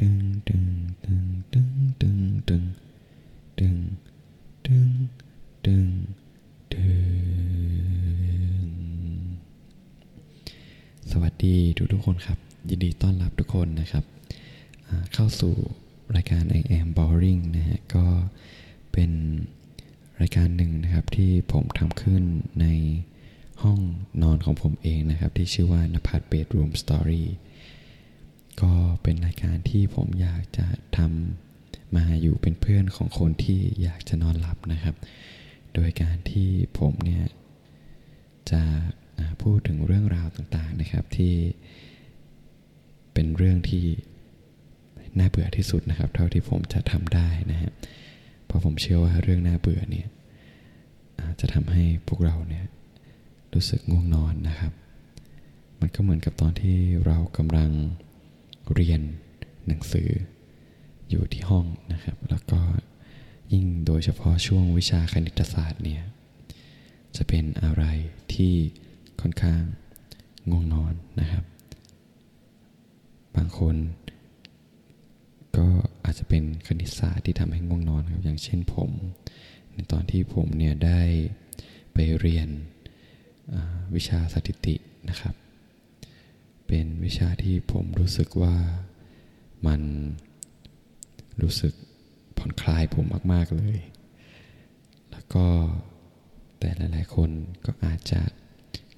ตึงตึงตึงตึงตึงตึงตึงตึงตึงตึงสวัสดีทุกทุกคนครับ ยินดีต้อนรับทุกคนนะครับ เข้าสู่รายการ I am boring นะฮะ ก็เป็นรายการหนึ่งนะครับที่ผมทำขึ้นในห้องนอนของผมเองนะครับ ที่ชื่อว่านภัสเบดรูมสตอรี่ ก็เป็นรายการที่ผมอยากจะทำมาอยู่เป็นเพื่อนของคนที่อยากจะนอนหลับนะครับ โดยการที่ผมเนี่ยจะพูดถึงเรื่องราวต่างๆนะครับที่เป็นเรื่องที่น่าเบื่อที่สุดนะครับ เท่าที่ผมจะทำได้นะฮะเพราะผมเชื่อว่าเรื่องน่าเบื่อเนี่ยจจะทำให้พวกเราเนี่ยรู้สึกง่วงนอนนะครับ มันก็เหมือนกับตอนที่เรากำลัง เรียนหนังสืออยู่ที่ห้องนะครับ แล้วก็ยิ่งโดยเฉพาะช่วงวิชาคณิตศาสตร์เนี่ยจะเป็นอะไรที่ค่อนข้างง่วงนอนนะครับ บางคนก็อาจจะเป็นคณิตศาสตร์ที่ทำให้ง่วงนอนครับ อย่างเช่นผม ในตอนที่ผมเนี่ยได้ไปเรียนวิชาสถิตินะครับ เป็นวิชาที่ผมรู้สึกว่ามันรู้สึกผ่อนคลายผมมาก ๆ เลย แล้วก็แต่หลาย ๆ คนก็อาจจะ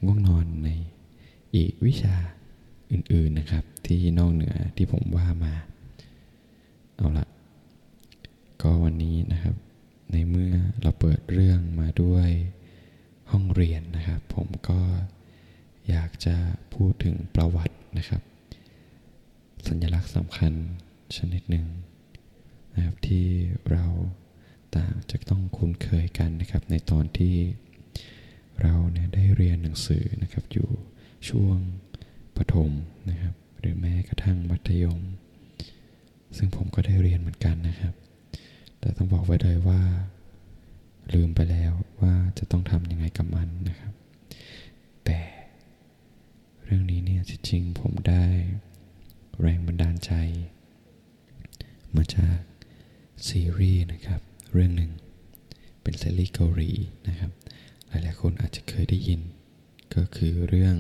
ง่วงนอนในอีกวิชาอื่น ๆ นะครับ ที่นอกเหนือที่ผมว่ามา เอาละก็วันนี้นะครับ ในเมื่อเราเปิดเรื่องมาด้วยห้องเรียนนะครับ ผมก็ อยากจะพูดถึงประวัตินะครับ สัญลักษณ์สำคัญชนิดหนึ่งนะครับที่เราต่างจะต้องคุ้นเคยกันนะครับ ในตอนที่เราเนี่ยได้เรียนหนังสือนะครับอยู่ช่วงประถมนะครับ หรือแม้กระทั่งมัธยม ซึ่งผมก็ได้เรียนเหมือนกันนะครับ แต่ต้องบอกไว้เลยว่า ลืมไปแล้วว่าจะต้องทำยังไงกับมันนะครับ รื่องนี้เนี่ยจริงๆผมได้แรงบันดาลใจ มาจากซีรีส์นะครับ เรื่องหนึ่งเป็นซีรีส์เกาหลีนะครับ หลายๆคนอาจจะเคยได้ยิน ก็คือเรื่อง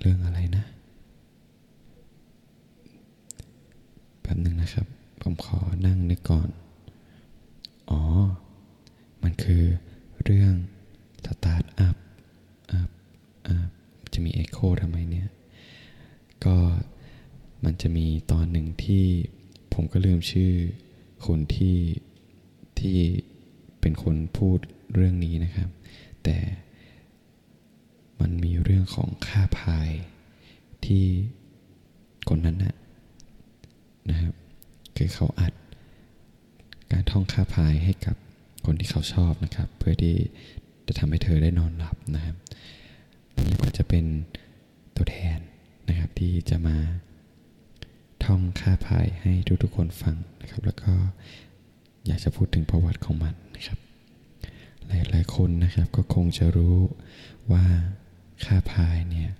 เรื่องอะไรนะแป๊บหนึ่งนะครับ ผมขอนั่งนึกก่อน อ๋อ มันคือเรื่องสตาร์ทอัพอัพอัพ จะมีเอ็โคทำไมเนี่ย ก็มันจะมีตอนหนึ่งที่ผมก็ลืมชื่อคนที่ที่เป็นคนพูดเรื่องนี้นะครับ แต่มันมีเรื่องของค่าพายที่คนนั้นนะนะครับ คือเขาอัดการท่องค่าพายให้กับคนที่เขาชอบนะครับ เพื่อที่จะทำให้เธอได้นอนหลับนะครับ นี่ก็จะเป็นตัวแทนนะครับที่จะมาท่องค่าพายให้ทุกๆคนฟังนะครับ แล้วก็อยากจะพูดถึงประวัติของมันนะครับหลายๆคนนะครับก็คงจะรู้ว่าค่าพายเนี่ย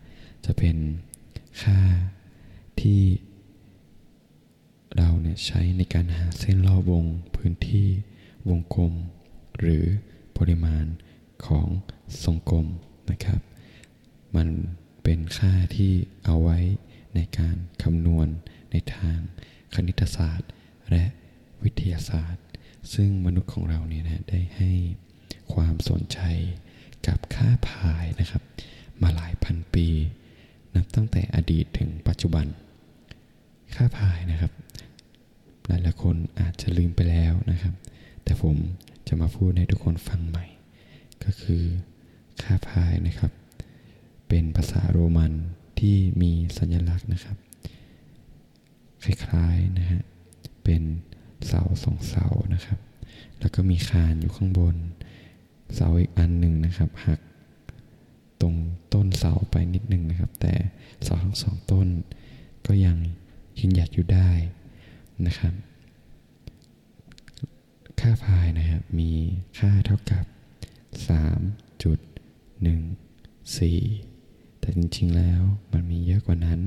จะเป็นค่าที่เราเนี่ยใช้ในการหาเส้นรอบวงพื้นที่วงกลม หรือปริมาณของทรงกลมนะครับ มันเป็นค่าที่เอาไว้ในการคำนวณในทางคณิตศาสตร์ และวิทยาศาสตร์ ซึ่งมนุษย์ของเราเนี่ยนะได้ให้ความสนใจกับค่าพายนะครับ มาหลายพันปี นับตั้งแต่อดีตถึงปัจจุบัน ค่าพายนะครับ หลายคนอาจจะลืมไปแล้วนะครับ แต่ผมจะมาพูดให้ทุกคนฟังใหม่ ก็คือค่าพายนะครับ เป็นภาษาโรมันที่มีสัญลักษณ์นะครับ คล้ายๆนะฮะ เป็นเสาสองเสานะครับ แล้วก็มีคานอยู่ข้างบน เสาอีกอันหนึ่งนะครับหักตรงต้นเสาไปนิดหนึ่งนะครับ แต่เสาทั้งสองต้น ก็ยังยืนหยัดอยู่ได้นะครับ ค่าพายนะครับมีค่าเท่ากับ 3.14 แต่จริง ๆ แล้วมันมีเยอะกว่านั้น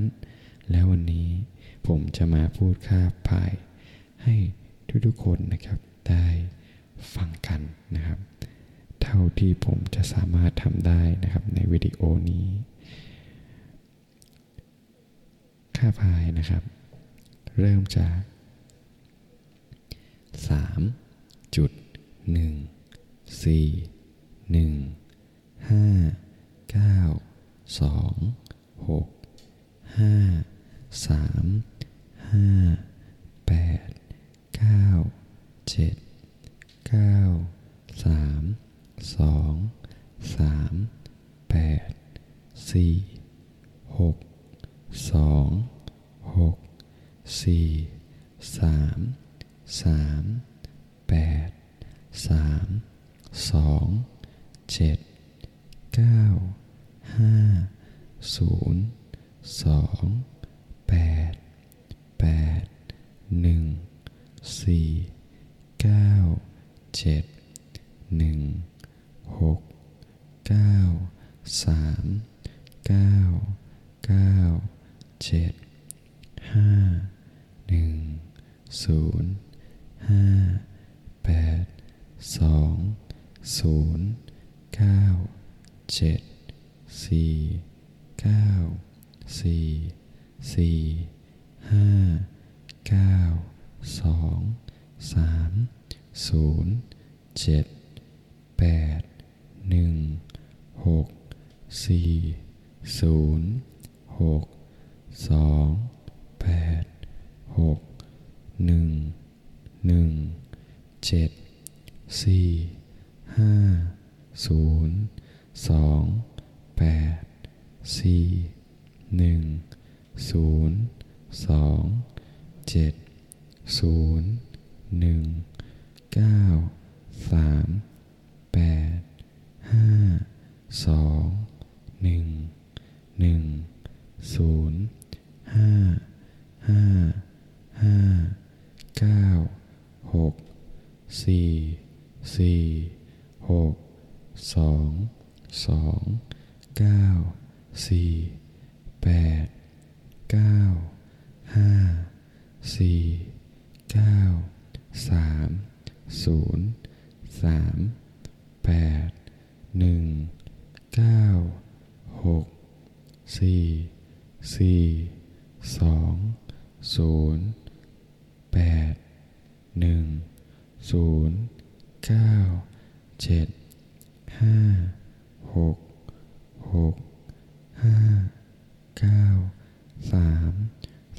แล้ววันนี้ผมจะมาพูดค่าพาย ให้ทุกๆคนนะครับ ได้ฟังกันนะครับ เท่าที่ผมจะสามารถทำได้นะครับในวิดีโอนี้ ค่าพายนะครับ เริ่มจากสามจุดหนึ่งสี่หนึ่งห้าเก้า สองหกห้าสามห้าแปดเก้าเจ็ดเก้าสามสองสามแปดสี่หกสองหกสี่สามสามแปดสามสองเจ็ดเก้า ห้าศูนย์สองแปดแปดหนึ่งสี่เก้าเจ็ดหนึ่งหกเก้าสามเก้าเก้าเจ็ดห้าหนึ่งศูนย์ห้าแปดสองศูนย์เก้าเจ็ด สี่เก้าสี่สี่ห้าเก้าสองสามศูนย์เจ็ดแปดหนึ่งหกสี่ศูนย์หกสองแปดหกหนึ่งหนึ่งเจ็ดสี่ห้าศูนย์สอง 8 4 1 0 2 7 0 1 9 3 8 5 2 1 1 0 5 5 5 9 6 4 4 6 2 2 เก้าสี่แปดเก้าห้าสี่เก้าสามศูนย์สามแปดหนึ่งเก้าหกสี่สี่สองศูนย์แปดหนึ่งศูนย์เก้าเจ็ดห้าหก หกห้าเก้าสาม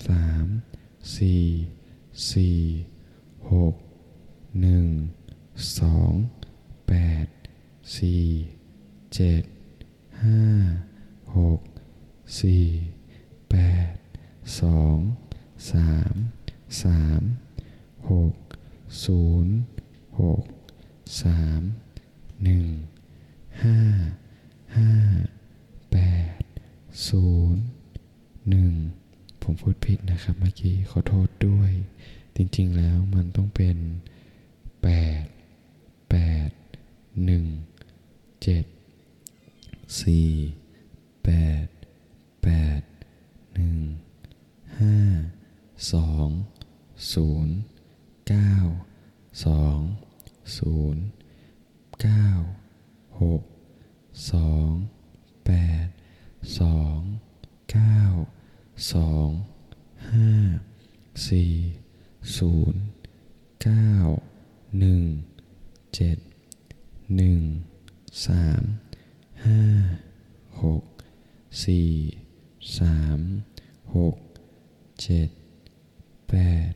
สามสี่สี่หกหนึ่งสองแปดสี่เจ็ดห้าหกสี่แปดสองสามสามหกศูนย์หกสามหนึ่งห้าห้า แปดศูนย์หนึ่งผมพูดผิดนะครับเมื่อกี้ขอโทษด้วย จริงๆแล้วมันต้องเป็นแปดแปดหนึ่งเจ็ดสี่แปดแ8 2 9 2 5 4 0 9 1 7 1 3 5 6 4 3 6 7 8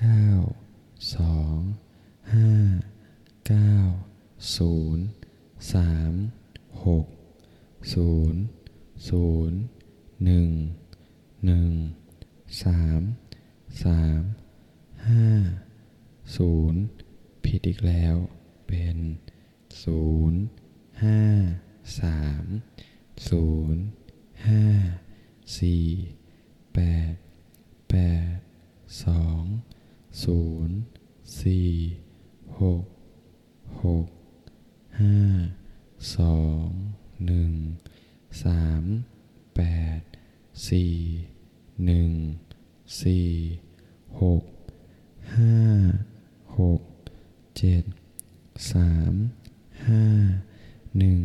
9 2 5 9 0 3 6 ศูนย์ศูนย์หนึ่งหนึ่งสามสามห้าศูนย์ผิดอีกแล้ว เป็นศูนย์ห้าสามศูนย์ห้าสี่แปดแปดสองศูนย์สี่หกหกห้าสอง หนึ่งสามแปดสี่หนึ่งสี่หกห้าหกเจ็ดสามห้าหนึ่ง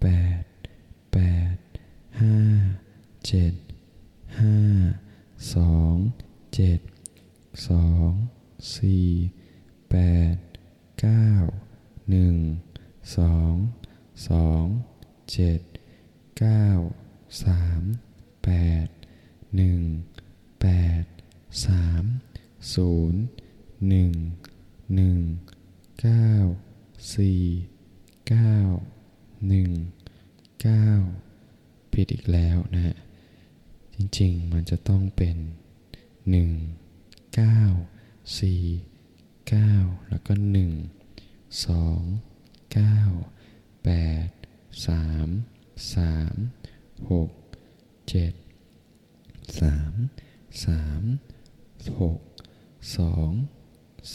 แปดแปดห้าเจ็ดห้าสองเจ็ดสองสี่แปดเก้าหนึ่งสองสอง เจ็ดเก้าสามแปดหนึ่งแปดสามศูนย์หนึ่งหนึ่งเก้าสี่เก้าหนึ่งเก้าผิดอีกแล้วนะฮะจริงๆ มันจะต้องเป็นหนึ่งเก้าสี่เก้าแล้วก็หนึ่งสองเก้าแปด สามสามหกเจ็ดสามสามหกสอง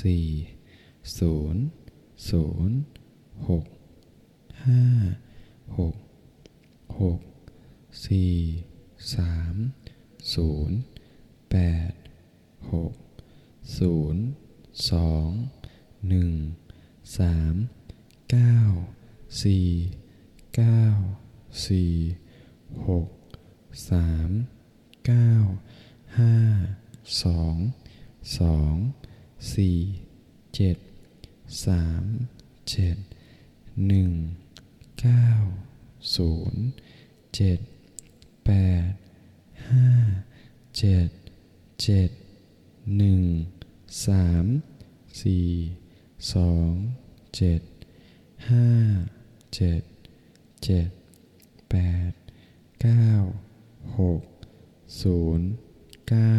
สี่ศูนย์ศูนย์หกห้าหกหกสี่สามศูนย์แปดหกศูนย์สองหนึ่งสามเก้าสี่ เก้าสี่หกสามเก้าห้าสองสองสี่เจ็ดสามเจ็ดหนึ่งเก้าศูนย์เจ็ดแปดห้าเจ็ดเจ็ดหนึ่งสามสี่สองเจ็ดห้าเจ็ด เจ็ดแปดเก้าหกศูนย์เก้า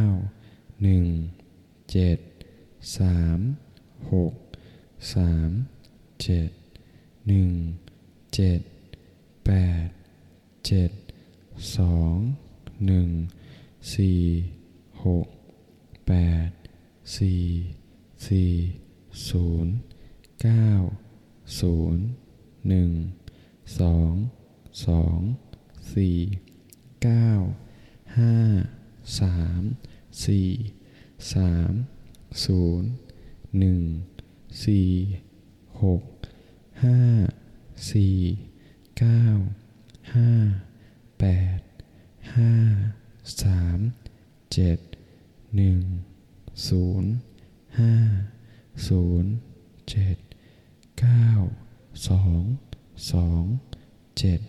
หนึ่งเจ็ดสามหกสามเจ็ดหนึ่งเจ็ดแปดเจ็ดสองหนึ่งสี่หกแปดสี่สี่ศูนย์เก้าศูนย์หนึ่ง สองสองสี่เก้าห้าสามสี่สามศูนย์หนึ่งสี่หกห้าสี่เก้าห้าแปดห้าสามเจ็ดหนึ่งศูนย์ห้าศูนย์เจ็ดเก้าสอง สองเจ็ด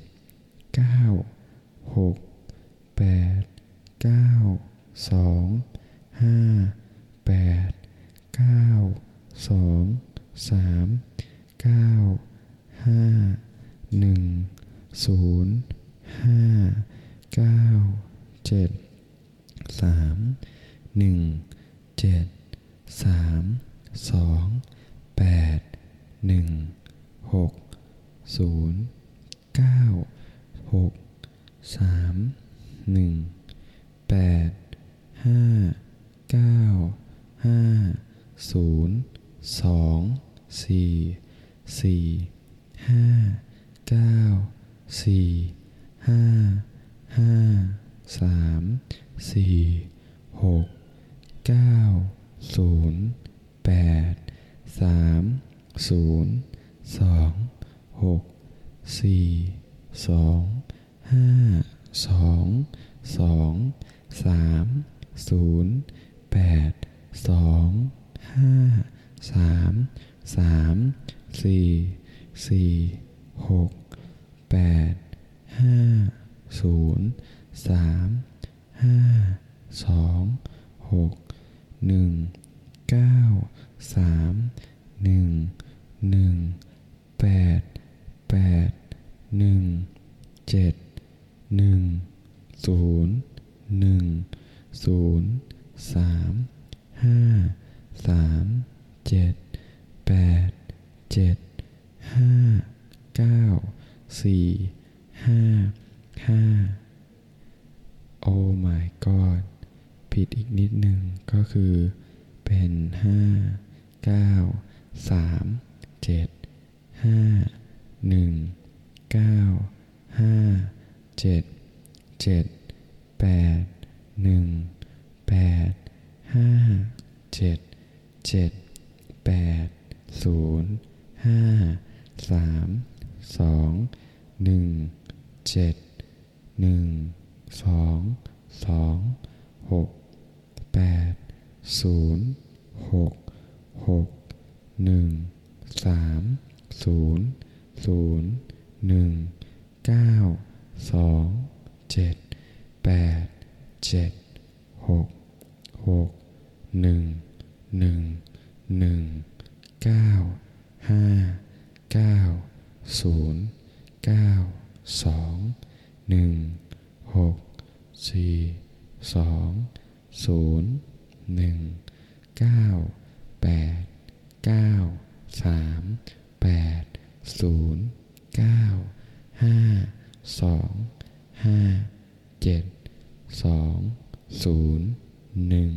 เก้าหกแปดเก้าสองห้าแปดเก้าสองสามเก้าห้าหนึ่งศูนย์ห้าเก้าเจ็ดสามหนึ่งเจ็ดสามสองแปดหนึ่งหก ศูนย์เก้าหกสามหนึ่งแปดห้าเก้าห้าศูนย์สองสี่สี่ห้าเก้าสี่ห้าห้าสามสี่หกเก้าศูนย์แปดสามศูนย์สอง หกสี่สองห้าสองสองสามศูนย์แปดสองห้าสามสามสี่สี่หกแปดห้าศูนย์สามห้าสองหกหนึ่งเก้าสามหนึ่งหนึ่งแปด แปดหนึ่งเจ็ดหนึ่งศูนย์หนึ่งศูนย์สามห้าสามเจ็ดแปดเจ็ดห้าเก้าสี่ห้าห้าโอ้ my god ผิดอีกนิดหนึ่งก็คือเป็นห้าเก้าสามเจ็ด หนึ่งเก้าห้าเจ็ดเจ็ดแปดหนึ่งแปดห้าเจ็ดเจ็ดแปดศูนย์ห้าสามสองหนึ่งเจ็ดหนึ่งสองสองหกแปดศูนย์หกหกหนึ่งสามศูนย์ ศูนย์หนึ่งเก้าสองเจ็ดแปดเจ็ดหกหกหนึ่งหนึ่งหนึ่งเก้าห้าเก้าศูนย์เก้าสองหนึ่งหกสี่สองศูนย์หนึ่งเก้าแปดเก้าสามแปด ศูนย์เก้าห้าสองห้าเจ็ดสองศูนย์หนึ่ง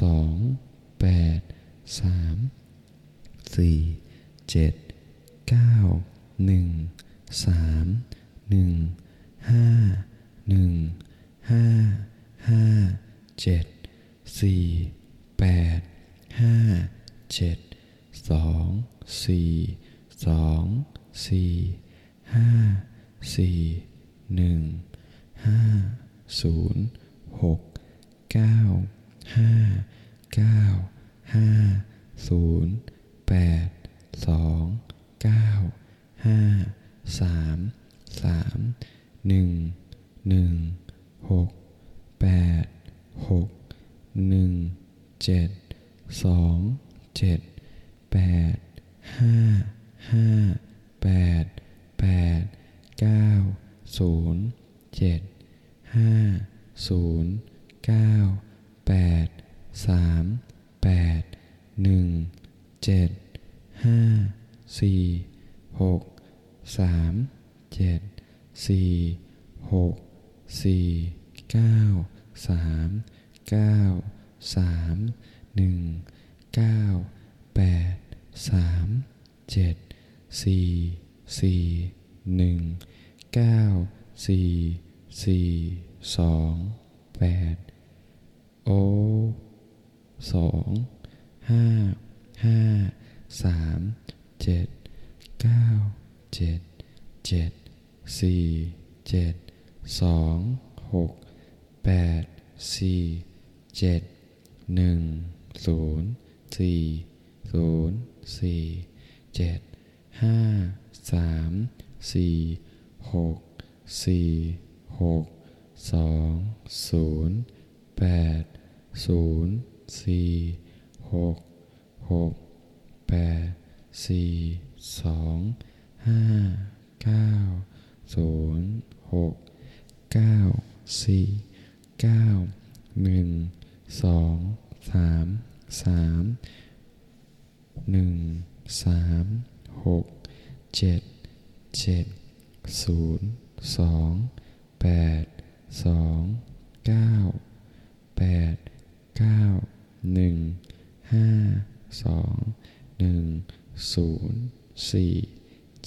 สองแปดสามสี่เจ็ดเก้าหนึ่งสามหนึ่งห้าหนึ่งห้าห้าเจ็ดสี่แปดห้าเจ็ดสองสี่ สองสี่ห้าสี่หนึ่งห้าศูนย์หกเก้าห้าเก้าห้าศูนย์แปดสองเก้าห้าสามสามหนึ่งหนึ่งหกแปดหกหนึ่งเจ็ดสองเจ็ดแปดห้า ห้าแปดแปดเก้าศูนย์เจ็ดห้าศูนย์เก้าแปดสามแปดหนึ่งเจ็ดห้าสี่หกสามเจ็ดสี่หกสี่เก้าสามเก้าสามหนึ่งเก้าแปดสามเจ็ด สี่สี่หนึ่งเก้าสี่สี่สองแปดโอสองห้าห้าสามเจ็ดเก้าเจ็ดเจ็ดสี่เจ็ดสองหกแปดสี่เจ็ดหนึ่งศูนย์สี่ศูนย์สี่เจ็ด ห้าสามสี่หกสี่หกสองศูนย์แปดศูนย์สี่หกหกแปดสี่สองห้าเก้าศูนย์หกเก้าสี่เก้าหนึ่งสองสามสามหนึ่งสาม หกเจ็ดเจ็ดศูนย์สองแปดสองเก้าแปดเก้าหนึ่งห้าสองหนึ่งศูนย์สี่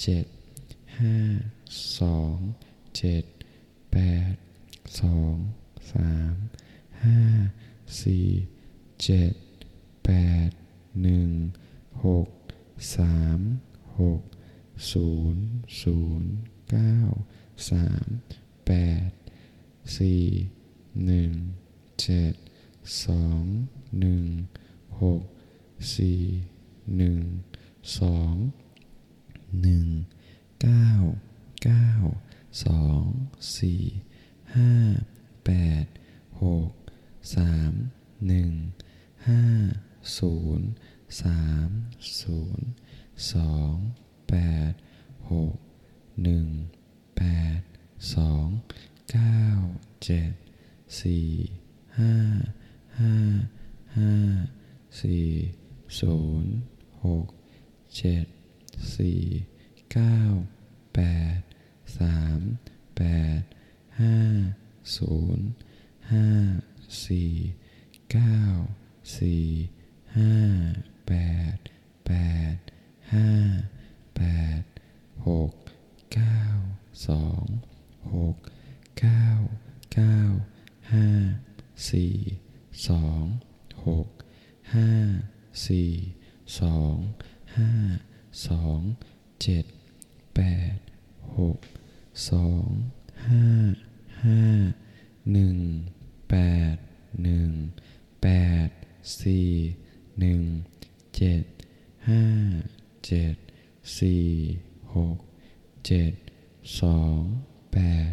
เจ็ดห้าสองเจ็ดแปดสองสามห้าสี่เจ็ดแปดหนึ่งหกสาม หกศูนย์ศูนย์เก้าสามแปดสี่หนึ่งเจ็ดสองหนึ่งหกสี่หนึ่งสองหนึ่งเก้าเก้าสองสี่ห้าแปดหกสามหนึ่งห้าศูนย์สามศูนย์ สองแปดหกหนึ่งแปดสองเก้าเจ็ดสี่ห้าห้าห้าสี่ศูนย์ ห้าแปดหกเก้าสองหกเก้าเก้าห้าสี่สองหกห้าสี่สองห้าสองเจ็ดแปดหกสองห้าห้าหนึ่งแปดหนึ่งแปดสี่หนึ่งเจ็ดห้า เจ็ดสี่หกเจ็ดสองแปด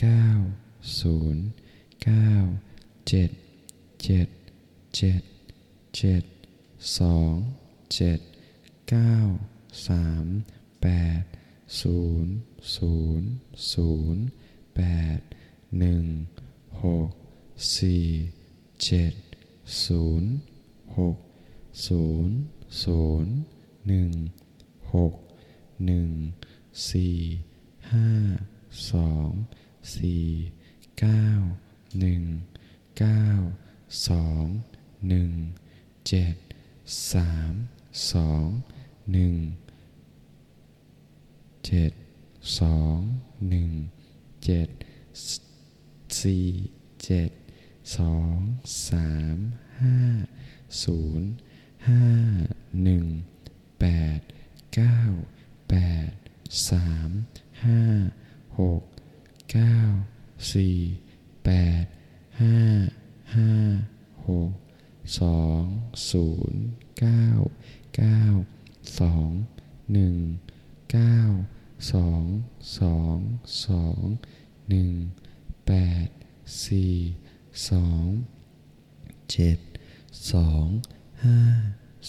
เก้าศูนย์เก้าเจ็ดเจ็ดเจ็ดเจ็ดสองเจ็ดเก้าสามแปดศูนย์ศูนย์ศูนย์แปดหนึ่งหกสี่เจ็ดศูนย์หกศูนย์ศูนย์ หนึ่งหกหนึ่งสี่ห้าสองสี่เก้าหนึ่งเก้าสองห นึ่งเจ็ดสามสองหนึ่งเจ็ดสองหนึ่งเจ็ดสี่เจ็ดสอง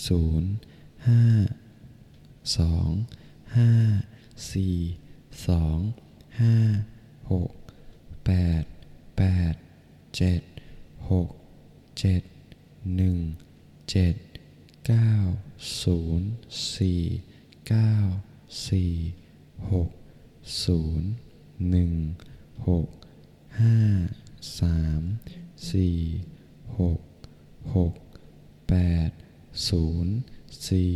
สาม ห้าสองห้าสี่สองห้าหกแปดแปดเจ็ดหกเจ็ดหนึ่งเจ็ดเก้าศูนย์สี่เก้าสี่หกศูนย์หนึ่งหกห้าสามสี่หกหกแปดศูนย์ สี่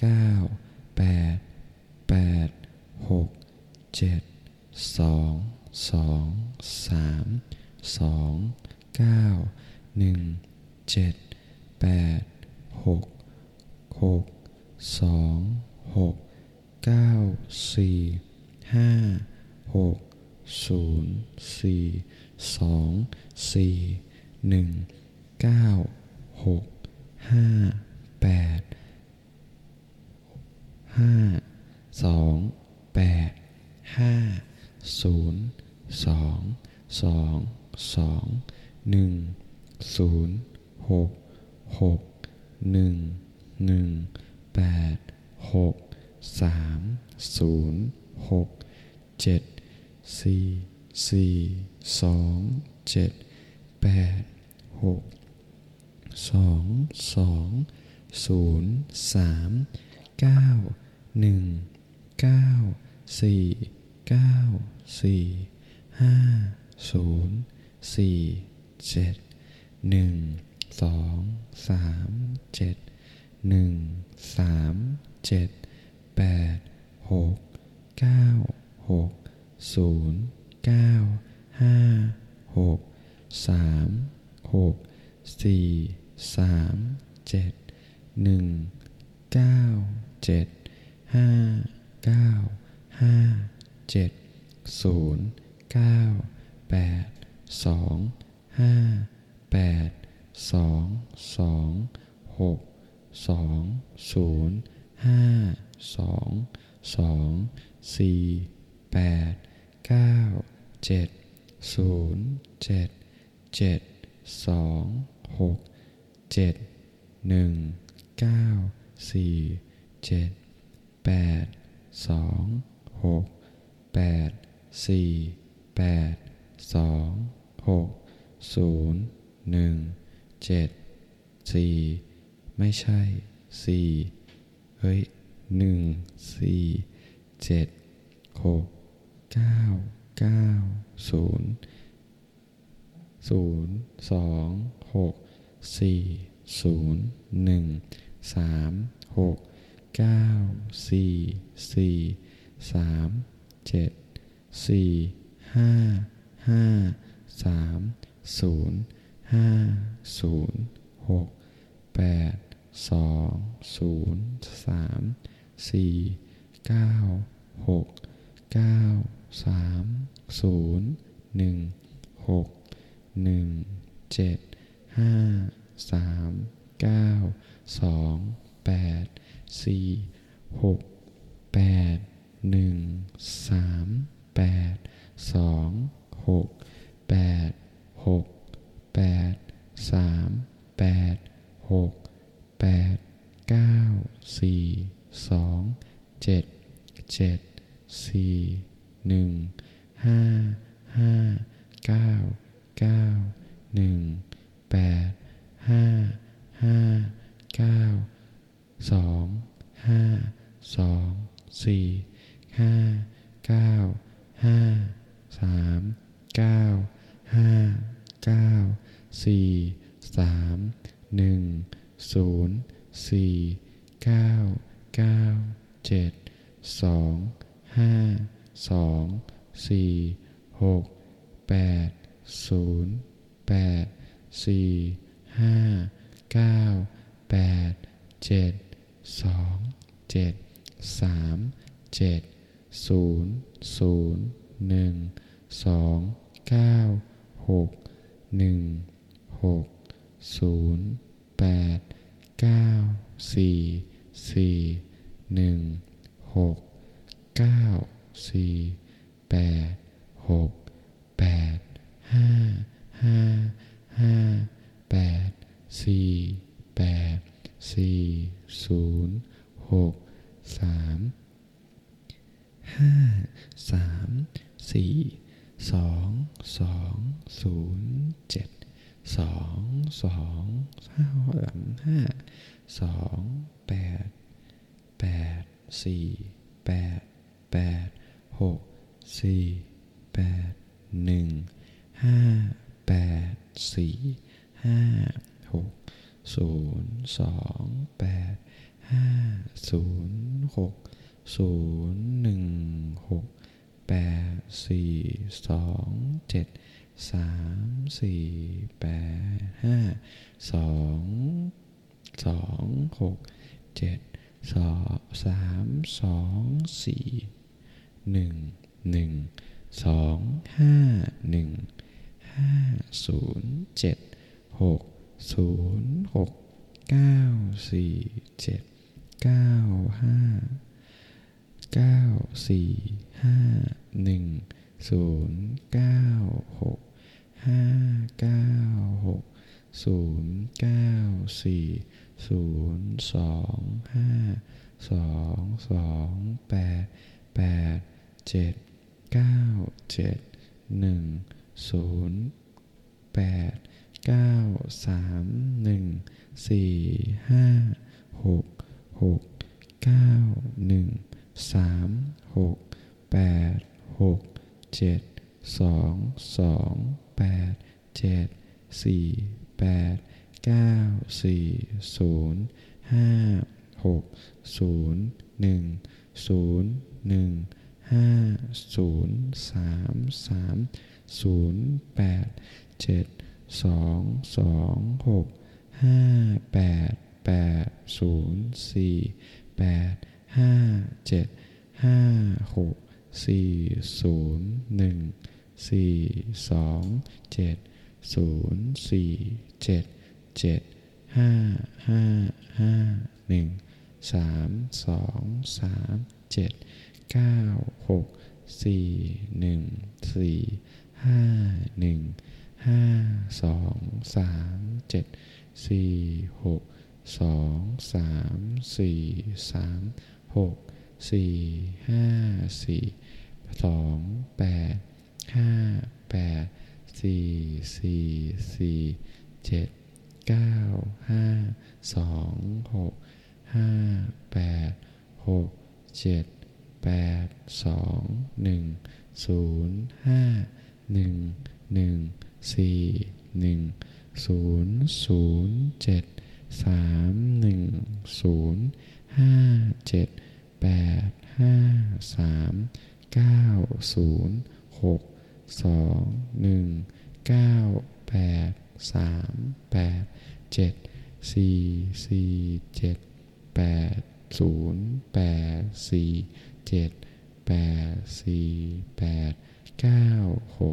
เก้าแปดแปดหกเจ็ดสองสองสามสองเก้าหนึ่งเจ็ดแปดหกหกสองหกเก้าสี่ห้าหกศูนย์สี่สองสี่หนึ่งเก้าหกห้า แปดห้าสองแปดห้าศูนย์สองสองสองหนึ่งศูนย์หกหกหนึ่งหนึ่งแปดหกสามศูนย์หกเจ็ดสี่สี่สองเจ็ดแปดหกสองสอง ศูนย์สามเก้าหนึ่งเก้าสี่เก้าสี่ห้าศูนย์สี่เจ็ดหนึ่งสองสามเจ็ดหนึ่งสามเจ็ดแปดหกเก้าหกศูนย์เก้าห้าหกสามหกสี่สามเจ็ด หนึ่งเก้าเจ็ดห้าเก้าห้าเจ็ดศูนย์เก้าแปดสองห้าแปดสองสองหกสองศูนย์ห้าสองสองสี่แปดเก้าเจ็ดศูนย์เจ็ดเจ็ดสองหกเจ็ดหนึ่ง เก้าสี่เจ็ดแปดสองหกแปดสี่แปดสองหกศูนย์หนึ่งเจ็ดสี่ไม่ใช่สี่เฮ้ยหนึ่งสี่เจ็ดหกเก้าเก้าศูนย์ศูนย์ สามหกเก้าสี่สี่สามเจ็ดสี่ห้าห้าสามศูนย์ห้าศูนย์หกแปดสองศูนย์สามสี่เก้าหกเก้าสามศูนย์หนึ่งหกหนึ่งเจ็ดห้าสามเก้า สองแปดสี่หกแปดหนึ่งสามแปดสองหกแปดหกแปดสามแปดหกแปดเก้าสี่สองเจ็ดเจ็ดสี่หนึ่งห้าห้าเก้าเก้าหนึ่งแปดห้าห้า เก้าสองห้าสองสี่ห้าเก้าห้าสามเก้าห้าเก้าสี่สามหนึ่งศูนย์สี่เก้าเก้าเจ็ดสองห้าสองสี่หกแปดศูนย์แปดสี่ห้าเก้า 8 7 2 7 3 7 0 0 1 2 9 6 1 6 0 8 9 4 4 1 6 9 4 8 6 8 5 5 5 8 4 แปดสี่ศูนย์หกสามห้าสามสี่สองสองศูนย์เจ็ดสองสองห้าห้าสองแปดแปดสี่แปดแปดหกสี่แปดหนึ่งห้าแปดสี่ห้าหก ศูนย์สองแปดห้าศูนย์หกศูนย์หนึ่งหกแปดสี่สองเจ็ดสามสี่แปดห้าสองสองหกเจ็ดสองสามสองสี่หนึ่งหนึ่งสองห้าหนึ่งห้าศูนย์เจ็ดหก ศูนย์หกเก้าสี่เจ็ดเก้าห้าเก้าสี่ห้าหนึ่งศูนย์เก้าหกห้าเก้าหกศูนย์เก้าสี่ศูนย์สองห้าสองสองแปดแปดเจ็ดเก้าเจ็ดหนึ่งศูนย์แปด เก้าสามหนึ่งสี่ห้าหกหกเก้าหนึ่งสามหกแปดหกเจ็ดสองสองแปดเจ็ดสี่แปดเก้าสี่ศูนย์ห้าหกศูนย์หนึ่งศูนย์หนึ่งห้าศูนย์สามสามศูนย์แปดเจ็ด สองสองหกห้าแปดแปดศูนย์สี่แปดห้าเจ็ดห้าหกสี่ศูนย์หนึ่งสี่สองเจ็ดศูนย์สี่เจ็ดเจ็ดห้าห้าห้าหนึ่งสามสองสามเจ็ดเก้าหกสี่หนึ่งสี่ห้าหนึ่ง ห้าสองสามเจ็ดสี่หกสองสามสี่สามหกสี่ห้าสี่สองแปดห้าแปดสี่สี่สี่เจ็ดเก้าห้าสองหกห้าแปดหกเจ็ดแปดสองหนึ่งศูนย์ห้าหนึ่งหนึ่ง สี่หนึ่งศูนย์ศูนย์เจ็ดสามหนึ่งศูนย์ห้าเจ็ดแปดห้าสามเ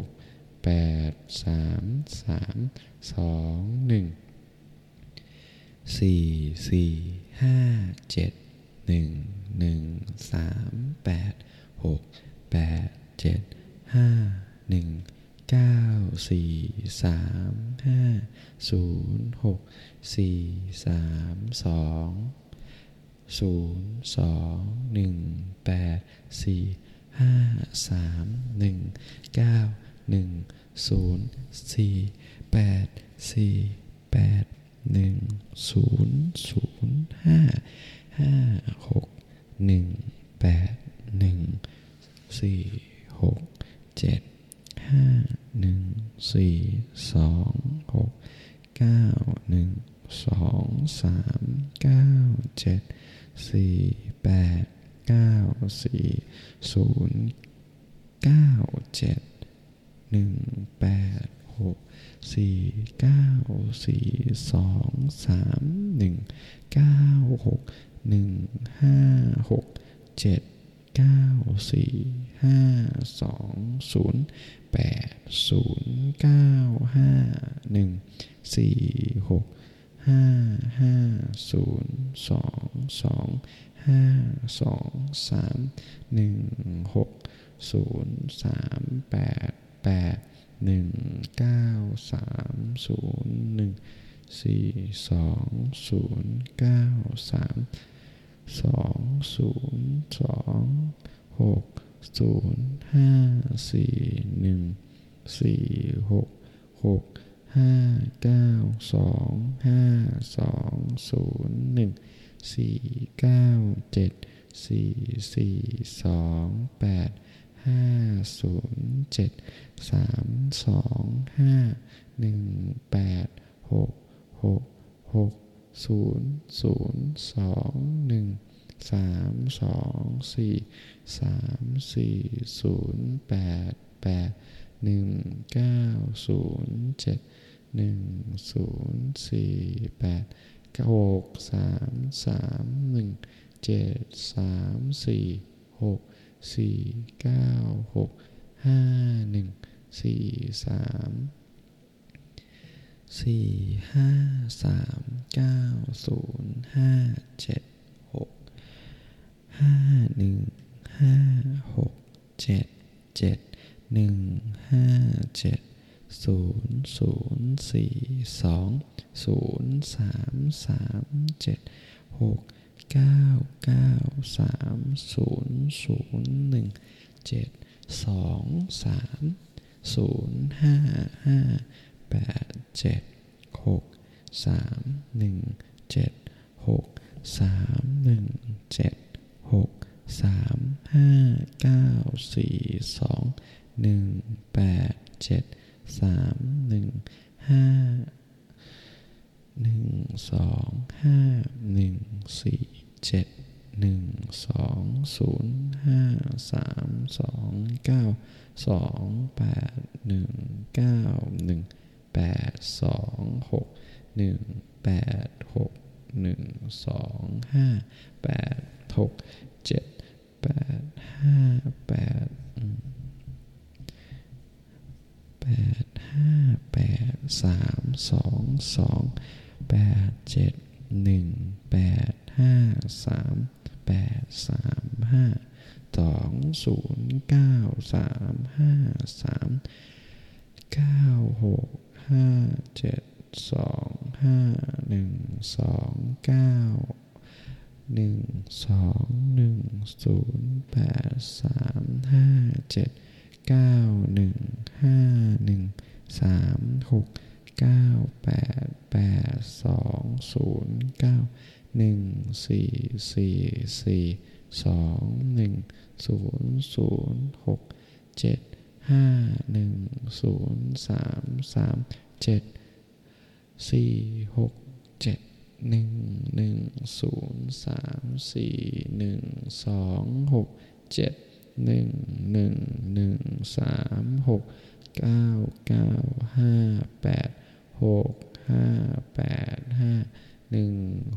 8 3 3 2 1 4 4 5 7 1 1 3 8 6 8 7 5 1 9 4 3 5 0 6 4 3 2 0 2 1 8 4 5 3 1 9 หนึ่งศูนย์สี่แปดสี่แปดหนึ่งศูนย์ศูนย์ห้าห้าหกหนึ่งแปดหนึ่งสี่หกเจ็ดห้าหนึ่งสี่สองหกเก้าหนึ่งสองสามเก้าเจ็ดสี่แปดเก้าสี่ศูนย์เก้าเจ็ด หนึ่งแปดหกสี่เก้าสี่สองสามหนึ่งเก้าหกหนึ่งห้าหกเจ็ดเก้าสี่ห้าสองศูนย์แปดศูนย์เก้าห้าหนึ่งสี่หกห้าห้าศูนย์สองสองห้าสองสามหนึ่งหกศูนย์สามแปด แปดหนึ่งเก้าสามศูนย์หนึ่งสี่สองศูนย์เก้าสามสองศูนย์สองหกศูนย์ห้าสี่หนึ่งสี่หกหกห้าเก้าสองห้าสองศูนย์หนึ่งสี่เก้าเจ็ดสี่สี่สองแปด ห้าศูนย์เจ็ดสามสองห้าหนึ่งแปดหกหกหกศูนย์ศูนย์สองหนึ่งสามสองสี่สามสี่ศูนย์แปดแปดหนึ่งเก้าศูนย์เจ็ดหนึ่งศูนย์สี่แปดหกสามสามหนึ่งเจ็ดสามสี่หก สี่เก้าหกห้าหนึ่งสี่สามสี่ห้าสามเก้าศูนย์ห้าเจ็ดหกห้าหนึ่งห้าหกเจ็ดเจ็ดหนึ่งห้าเจ็ดศูนย์ศูนย์สี่สองศูนย์สามสามเจ็ดหก เก้าเก้าสามศูนย์ศูนย์หนึ่งเจ็ดสองสามศูนย์ห้าห้าแปดเจ็ดหกสามหนึ่งเจ็ดหกสามหนึ่งเจ็ดหกสามห้าเก้าสี่สองหนึ่งแปดเจ็ดสามหนึ่งห้าหนึ่งสองห้าหนึ่งสี่ เจ็ดหนึ่งสองศูนย์ห้าสามสองเก้าสองแปดหนึ่งเก้าหนึ่งแปดสองหกหนึ่งแปดหกหนึ่งสองห้าแปดหกเจ็ดแปดห้าแปดแปดห้าแปดสามสองสองแปดเจ็ดหนึ่งแปด ห้าสามแปดสามห้าสองศูนย์เก้าสามห้าสามเก้าหกห้าเจ็ดสองห้าหนึ่งสองเก้าหนึ่งสองหนึ่งศูนย์แปดสามห้าเจ็ดเก้าหนึ่งห้าหนึ่งสามหกเก้าแปดแปดสองศูนย์เก้า หนึ่งสี่สี่สี่สองหนึ่งศูนย์ศูนย์หกเจ็ดห้าหนึ่งศูนย์สามสามเจ็ดสี่หกเจ็ดหนึ่งหนึ่งศูนย์สามสี่หนึ่งสองหกเจ็ดหนึ่งหนึ่งหนึ่งสามหกเก้าเก้าห้าแปดหกห้าแปดห้าหนึ่ง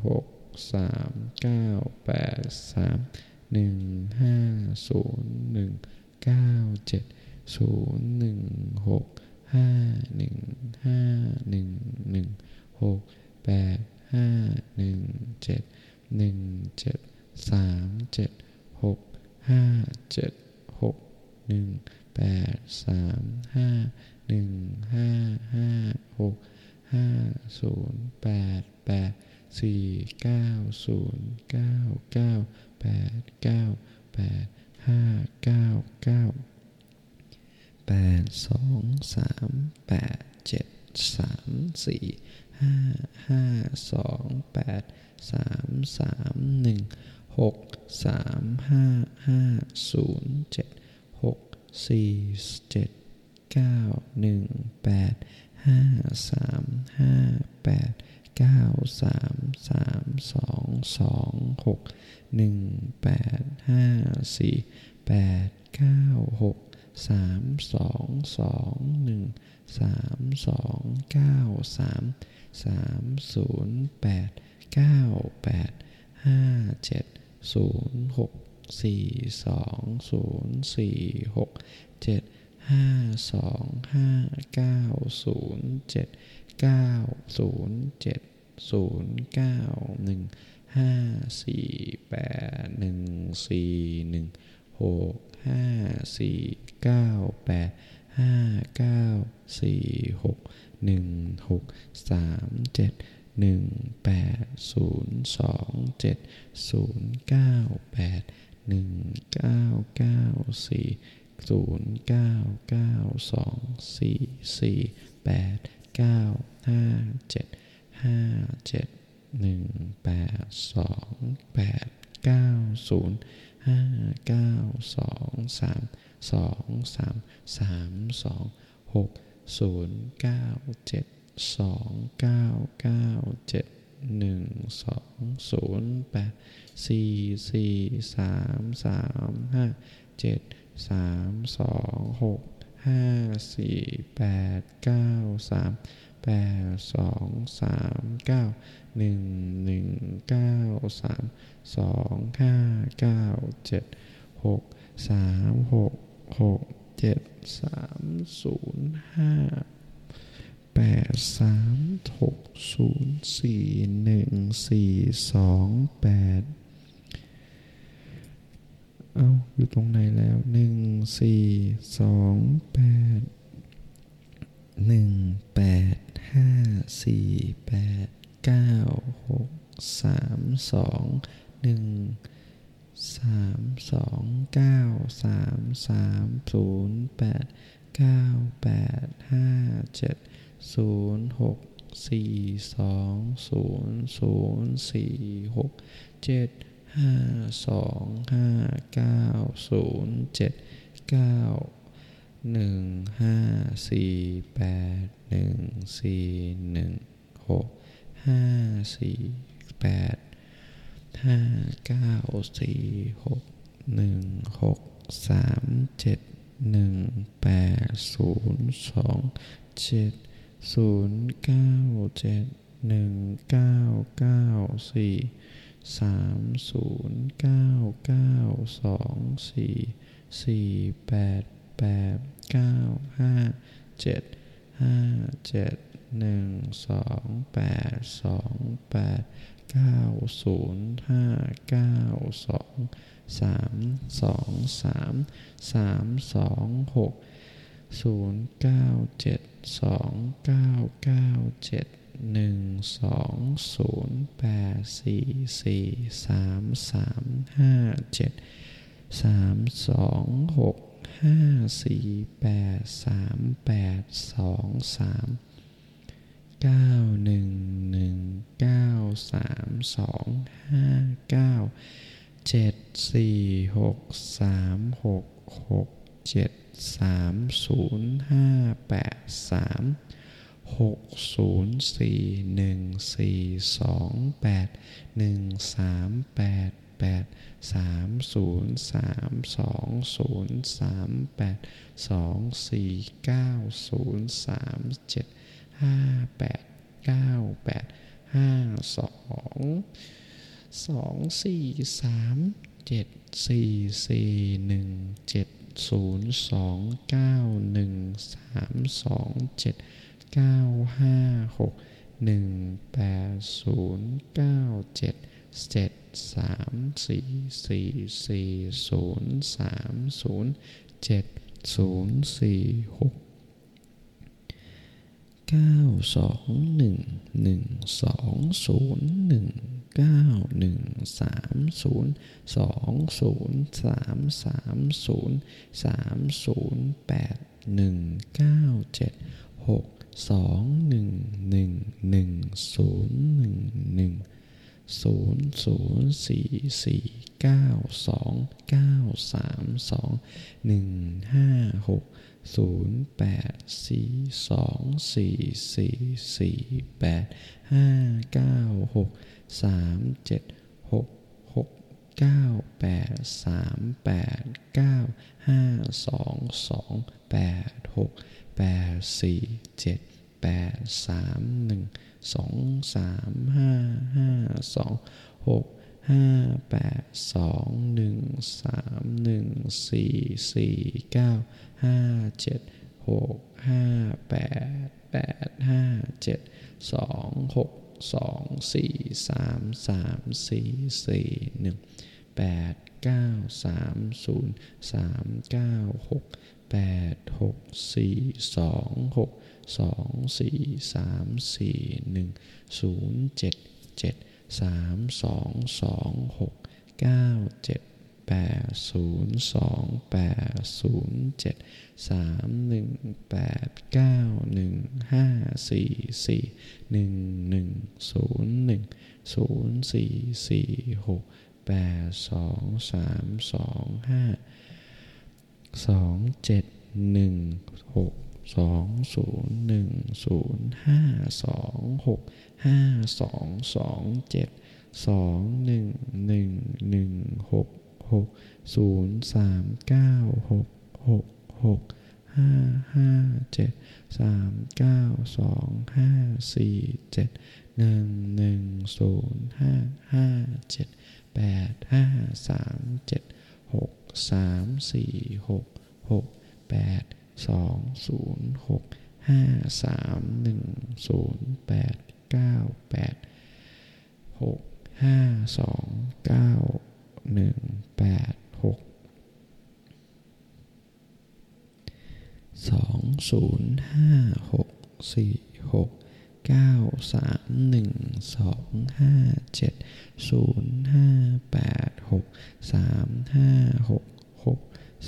หก สามเก้าแปดสามหนึ่งห้าศูนย์หนึ่งเก้าเจ็ดศูนย์หนึ่งหกห้าหนึ่งห้าหนึ่งหนึ่งหกแปดห้าหนึ่งเจ็ดหนึ่งเจ็ดสามเจ็ดหกห้าเจ็ดหกหนึ่งแปดสามห้าหนึ่งห้าห้าหกห้าศูนย์แปดแปด สี่เก้าศูนย์เก้าเก้าแปดเก้าแปดห้าเก้าเก้าแปดสองสามแปดเจ็ดสามสี่ห้าห้าสองแปดสามสามหนึ่งหกสามห้าห้าศูนย์เจ็ดหกสี่เจ็ดเก้าหนึ่งแปดห้าสามห้าแปด ก้าสามสามสองสองหกหนึ่งแปดห้าสี่แปดเก้าหกสามสองสองหนึ่งสามสองเก้าสามสามศูนย์แปดเก้าแปดห้าเจ็ดศูนย์หกสี่สองศูนย์สี่หกเจ็ดห้าสองห้าเก้าศูนย์เจ็ด เก้าศูนย์ เก้าห้าเจ็ดห้าเจ็ดหนึ่งแปดสองแปดเก้าศูนย์ห้าเก้าสองสามสองสามสามสองหกศูนย์เก้าเจ็ดสองเก้าเก้าเจ็ดหนึ่งสองศูนย์แปดสี่สี่สามสามห้าเจ็ดสามสองหก ห้าสี่แปดเก้าสามแปดสองสามเก้าหนึ่งหนึ่งเก้าสามสองห้าเก้าเจ็ดหกสามหกหกเจ็ดสามศูนย์ห้าแปดสามหกศูนย์สี่หนึ่งสี่สองแปด เอาอยู่ตรงไหนแล้วหนึ่งสี่สองแปดหนึ่งแปดห้าสี่แปดเก้าหกสามสองหนึ่งสามสองเก้าสามสามศูนย์แปดเก้าแปดห้าเจ็ดศูนย์หกสี่สองศูนย์ศูนย์สี่หกเจ็ด ห้าสองห้าเก้าศูนย์เจ็ดเก้าหนึ่งห้าสี่แปดหนึ่งสี่หนึ่งหกห้าสี่แปดห้าเก้าสี่หกหนึ่งหกสามเจ็ดหนึ่งแปดศูนย์สองเจ็ดศูนย์เก้าเจ็ดหนึ่งเก้าเก้าสี่ สามศูนย์เก้าเก้าสองสี่สี่แปดแปดเก้าห้าเจ็ดห้าเจ็ดหนึ่งสองแปดสองแปดเก้าศูนย์ห้าเก้าสองสามสองสามสามสองหกศูนย์เก้าเจ็ดสองเก้าเก้าเจ็ด หนึ่งสองศูนย์แปดสี่สี่สามสามห้าเจ็ดสามสองหกห้าสี่แปดสามแปดสองสามเก้าหนึ่งหนึ่งเก้าสามสองห้าเก้าเจ็ดสี่หกสามหกหกเจ็ดสามศูนย์ห้าแปดสาม หกศูนย์สี่หนึ่งสี่สองแปดหนึ่งสามแปดแปดสามศูนย์สามสองศูนย์สามแปดสองสี่เก้าศูนย์สามเจ็ดห้าแปดเก้าแปดห้าสองสองสี่สามเจ็ดสี่สี่หนึ่งเจ็ดศูนย์สองเก้าหนึ่งสามสองเจ็ด เก้าห้าหกหนึ่งแปดศูนย์เก้าเจ็ดเจ็ดสามสี่สี่สี่ศูนย์สามศูนย์เจ็ดศูนย์สี่หกเก้าสองหนึ่งหนึ่งสองศูนย์หนึ่งเก้าหนึ่งสามศูนย์สองศูนย์สามสามศูนย์สามศูนย์แปดหนึ่งเก้าเจ็ดหก สองหนึ่งหนึ่งหนึ่งศูนย์หนึ่งหนึ่งศูนย์ศูนย์สี่สี่เก้าสองเก้าสามสองหนึ่งห้าหกศูนย์แปดสี่สองสี่สี่สี่แปดห้าเก้าหกสามเจ็ดหกหกเก้าแปดสามแปดเก้าห้าสองสองแปดหก แปดสี่เจ็ดแปดสามหนึ่งสองสามห้าห้าสองหกห้าแปดสองหนึ่งสาม หนึ่งสี่สี่เก้าห้าเจ็ดหกห้าแปดแปดห้าเจ็ดสองหกสองสี่สามสาสี่สี่หนึ่งแปดเก้า สองเจ็ดหนึ่งหกสองศูนย์หนึ่งศูนย์ห้าสองหกห้าสองสองเจ็ดสองหนึ่งหนึ่งหนึ่งหกหกศูนย์สามเก้าหกหกหกห้าห้าเจ็ดสามเก้าสองห้าสี่เจ็ดหนึ่งหนึ่งศูนย์ห้าห้าเจ็ดแปดห้าสามเจ็ดหก สามสี่หกหกแปดสองศูนย์หกห้าสามหนึ่งศูนย์แปดเก้าแปดหกห้าสองเก้าหนึ่งแปดหกสองศูนย์ห้าหกสี่หก เก้าสามหนึ่งสองห้าเจ็ดศูนย์ห้าแปดหกสามห้าหกหก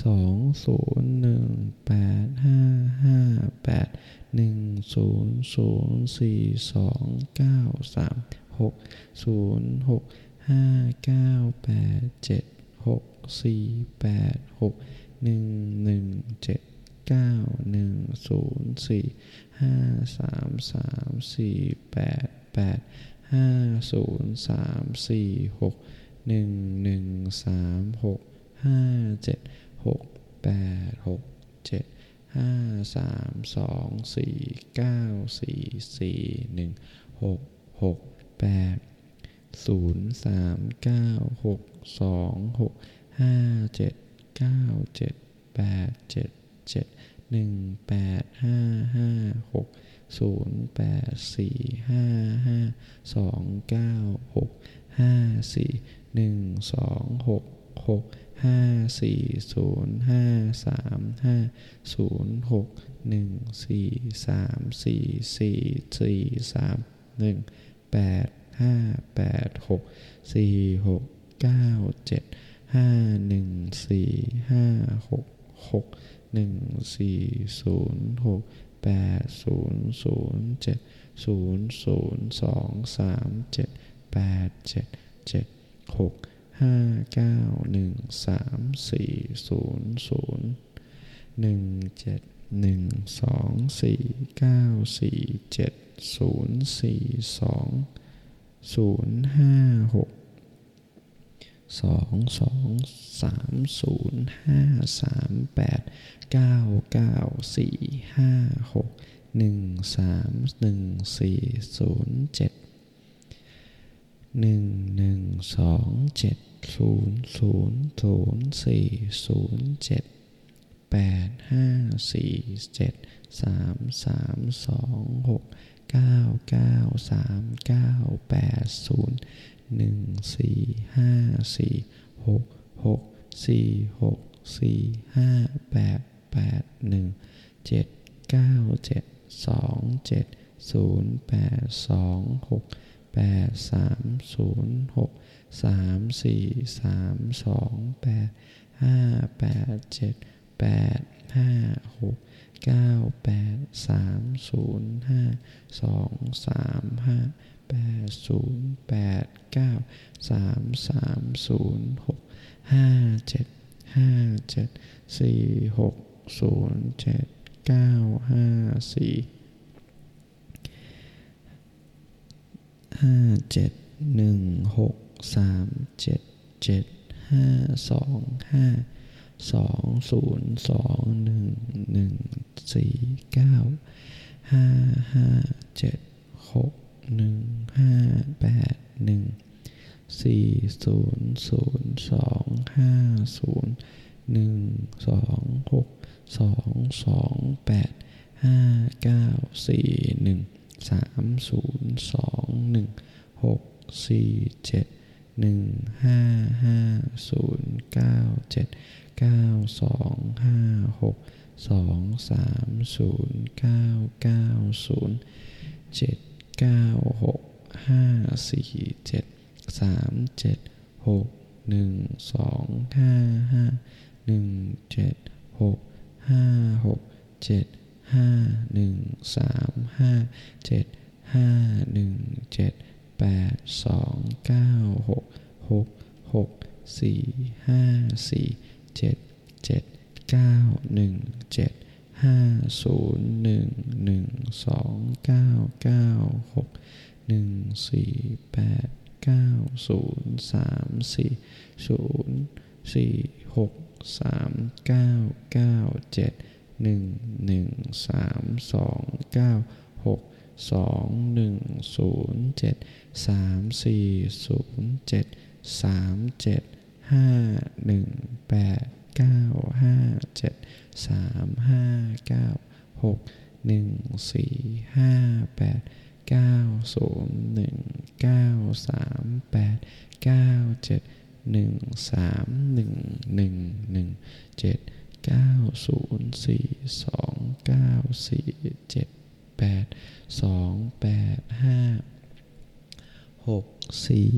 สองศูนย์หนึ่งแปดห้าห้าแปดหนึ่งศูนย์ศูนย์สี่สองเก้าสามหกศูนย์หกห้าเก้าแปดเจ็ดหกสี่แปดหกหนึ่งหนึ่งเจ็ดเก้าหนึ่งศูนย์สี่ ห้าสามสามสี่แปดแปดห้าศูนย์สามสี่หกหนึ่งหนึ่งสามหกห้าเจ็ดหกแปดหกเจ็ดห้าสามสองสี่เก้าสี่สี่หนึ่งหกหกแปดศูนย์สามเก้าหกสองหกห้าเจ็ดเก้าเจ็ดแปดเจ็ดเจ็ด หนึ่งแปดห้าห้าหกศูนย์แปดสี่ห้าห้าสองเก้าหกห้าสี่หนึ่งสองหกหกห้าสี่ศูนย์ห้าสามห้าศูนย์หกหนึ่งสี่สามสี่สี่สี่สามหนึ่งแปดห้าแปดหกสี่หกเก้าเจ็ดห้าหนึ่งสี่ห้าหกหก หนึ่งสี่ศูนย์หกแปดศูนย์ศูนย์เจ็ดศูนย์ศูนย์สองสามเจ็ดแปดเจ็ดเจ็ดหกห้าเก้าหนึ่งสามสี่ศูนย์ศูนย์หนึ่งเจ็ดหนึ่งสองสี่เก้าสี่เจ็ดศูนย์สี่สองศูนย์ห้าหก สองสองสามศูนย์ห้าสามแปดเก้าเก้าสี่ห้าหกหนึ่งสามหนึ่งสี่ศูนย์เจ็ดหนึ่งหนึ่งสองเจ็ดศูนย์ศูนย์ศูนย์สี่ศูนย์เจ็ดแปดห้าสี่เจ็ดสามสามสองหกเก้าเก้าสามเก้าแปดศูนย์ หนึ่งสี่ห้าสี่หกหกสี่หกสี่ห้าแปดแปดหนึ่งเจ็ดเก้าเจ็ดสองเจ็ดศูนย์แปดสองหกแปดสามศูนย์หกสามสี่สามสองแปดห้าแปดเจ็ดแปดห้าหกเก้าแปดสามศูนย์ห้าสองสามห้า แปดศูนย์แปดเก้าสามสามศูนย์หกห้าเจ็ดห้าเจ็ดสี่หกศูนย์เจ็ดเก้าห้าสี่ห้าเจ็ดหนึ่งหกสามเจ็ดเจ็ดห้าสองห้าสองศูนย์สองหนึ่งหนึ่งสี่เก้าห้าห้าเจ็ดหก หนึ่งห้าแปดหนึ่งสี่ศูนย์ศูนย์สองห้าศูนย์หนึ่งสองหกสองสองแปดห้าเก้าสี่หนึ่งสามศูนย์สองหนึ่งหกสี่เจ็ดหนึ่งห้าห้าศูนย์เก้าเจ็ดเก้าสองห้าหกสองสามศูนย์เก้าเก้าศูนย์เจ็ด เก้าหกห้าสี่เจ็ดสามเจ็ดหกหนึ่งสองห้าห้าหนึ่งเจ็ดหกห้าหกเจ็ดห้าหนึ่งสามห้าเจ็ดห้าหนึ่งเจ็ดแปดสองเก้าหกหกหกสี่ห้าสี่เจ็ดเจ็ดเก้าหนึ่งเจ็ด ห้าศูนย์หนึ่งหนึ่งสองเก้าเก้าหกหนึ่งสี่แปดเก้าศูนย์สามสี่ศูนย์สี่หกสามเก้าเก้าเจ็ดหนึ่งหนึ่งสามสองเก้าหกสองหนึ่งศูนย์เจ็ดสามสี่ศูนย์เจ็ดสามเจ็ดห้าหนึ่งแปดเก้าห้าเจ็ด สามห้าเก้าหกหนึ่งสี่ห้าแปดเก้าศูนย์หนึ่งเก้าสามแปดเก้าเจ็ดหนึ่งสามหนึ่งหนึ่งหนึ่งเจ็ดเก้าศูนย์สี่สองเก้าสี่เจ็ดแปดสองแปดห้าหกสี่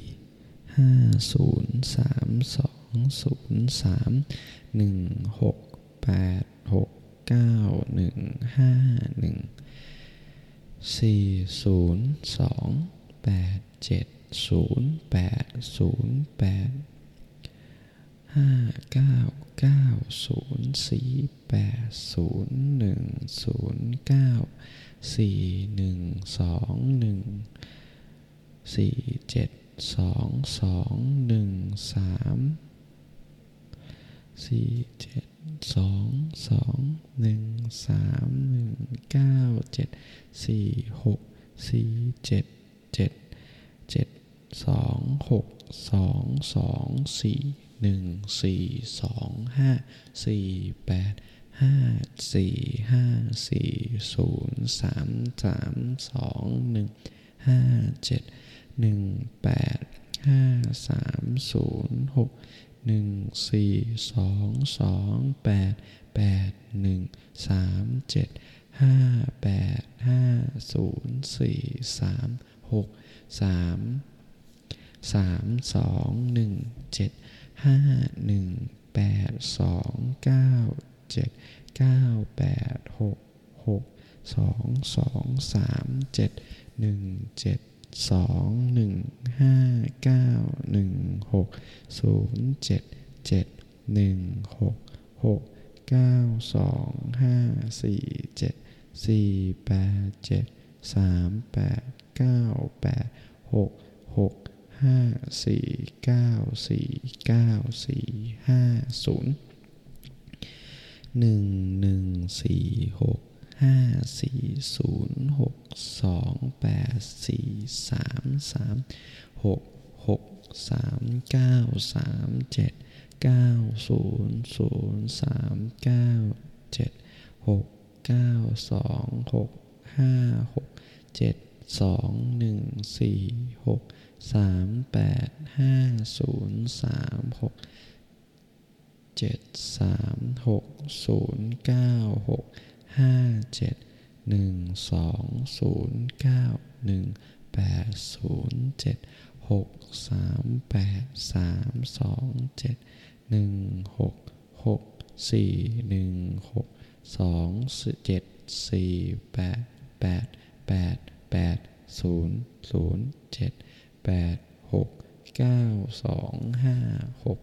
ห้าศูนย์สามสองศูนย์สามหนึ่งหก 8 6 9 1 5 1 4 0 2 8 7 0 8 0 8 5 9 9 0 4 8 0 1 0 9 4 1 2 1 4 7 2 2 1 3 4 7 สองสองหนึ่งสามหนึ่งเก้าเจ็ดสี่หกสี่เจ็ดเจ็ดเจ็ดสองหกสองสองสี่หนึ่งสี่สองห้าสี่แปดห้าสี่ห้าสี่ศูนย์สามสามสองหนึ่งห้าเจ็ดหนึ่งแปดห้าสามศูนย์หก หนึ่งสี่สองสองแปดแปดหนึ่งสามเจ็ดห้าแปดห้าศูนย์สี่สามหกสามสามสองหนึ่งเจ็ดห้าหนึ่งแปดสองเก้าเจ็ดเก้าแปดหกหกสองสองสามเจ็ดหนึ่งเจ็ด สองหนึ่งห้าเก้าหนึ่งหกศูนย์เจ็ดเจ็ดหนึ่งหกหกเก้าสองห้าสี่เจ็ดสี่แปดเจ็ดสามแปดเก้าแปดหกหกห้าสี่เก้าสี่เก้าสี่ห้าศูนย์หนึ่งหนึ่งสี่หก ห้าสี่ศูนย์หกสองแปดสี่สามสามหกหกสามเก้าสามเจ็ดเก้าศูนย์ศูนย์สามเก้าเจ็ดหกเก้าสองหกห้าหกเจ็ดสองหนึ่งสี่หกสามแปดห้าศูนย์สามหกเจ็ดสามหกศูนย์เก้าหก ห้าเจ็ดหนึ่งสองศูนย์เก้าหนึ่งแปดศูนย์เจ็ดหกสามแปดสามสองเจ็ดหนึ่งหกหกสี่หนึ่งหกสองเจ็ดสี่แปดแปดแปดแปดศูนย์ศูนย์เจ็ดแปดหก เก้าสองห้าหก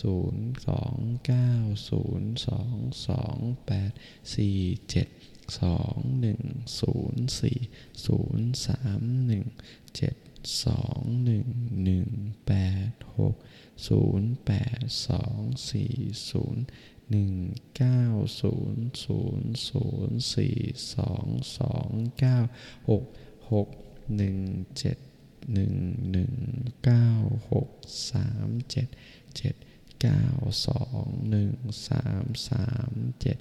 ศูนย์สองเก้าศูนย์สองสองแปดสี่เจ็ดสองหนึ่งศูนย์สี่ศูนย์สามหนึ่งเจ็ดสองหนึ่งหนึ่งแปดหกศูนย์แปดสองสี่ศูนย์หนึ่งเก้าศูนย์ศูนย์ศูนย์สี่สองสองเก้าหกหกหนึ่งเจ็ด หนึ่งหนึ่งเก้าหกสามเจ็ดเจ็ดเก้าสองหนึ่งสามสามเจ็ด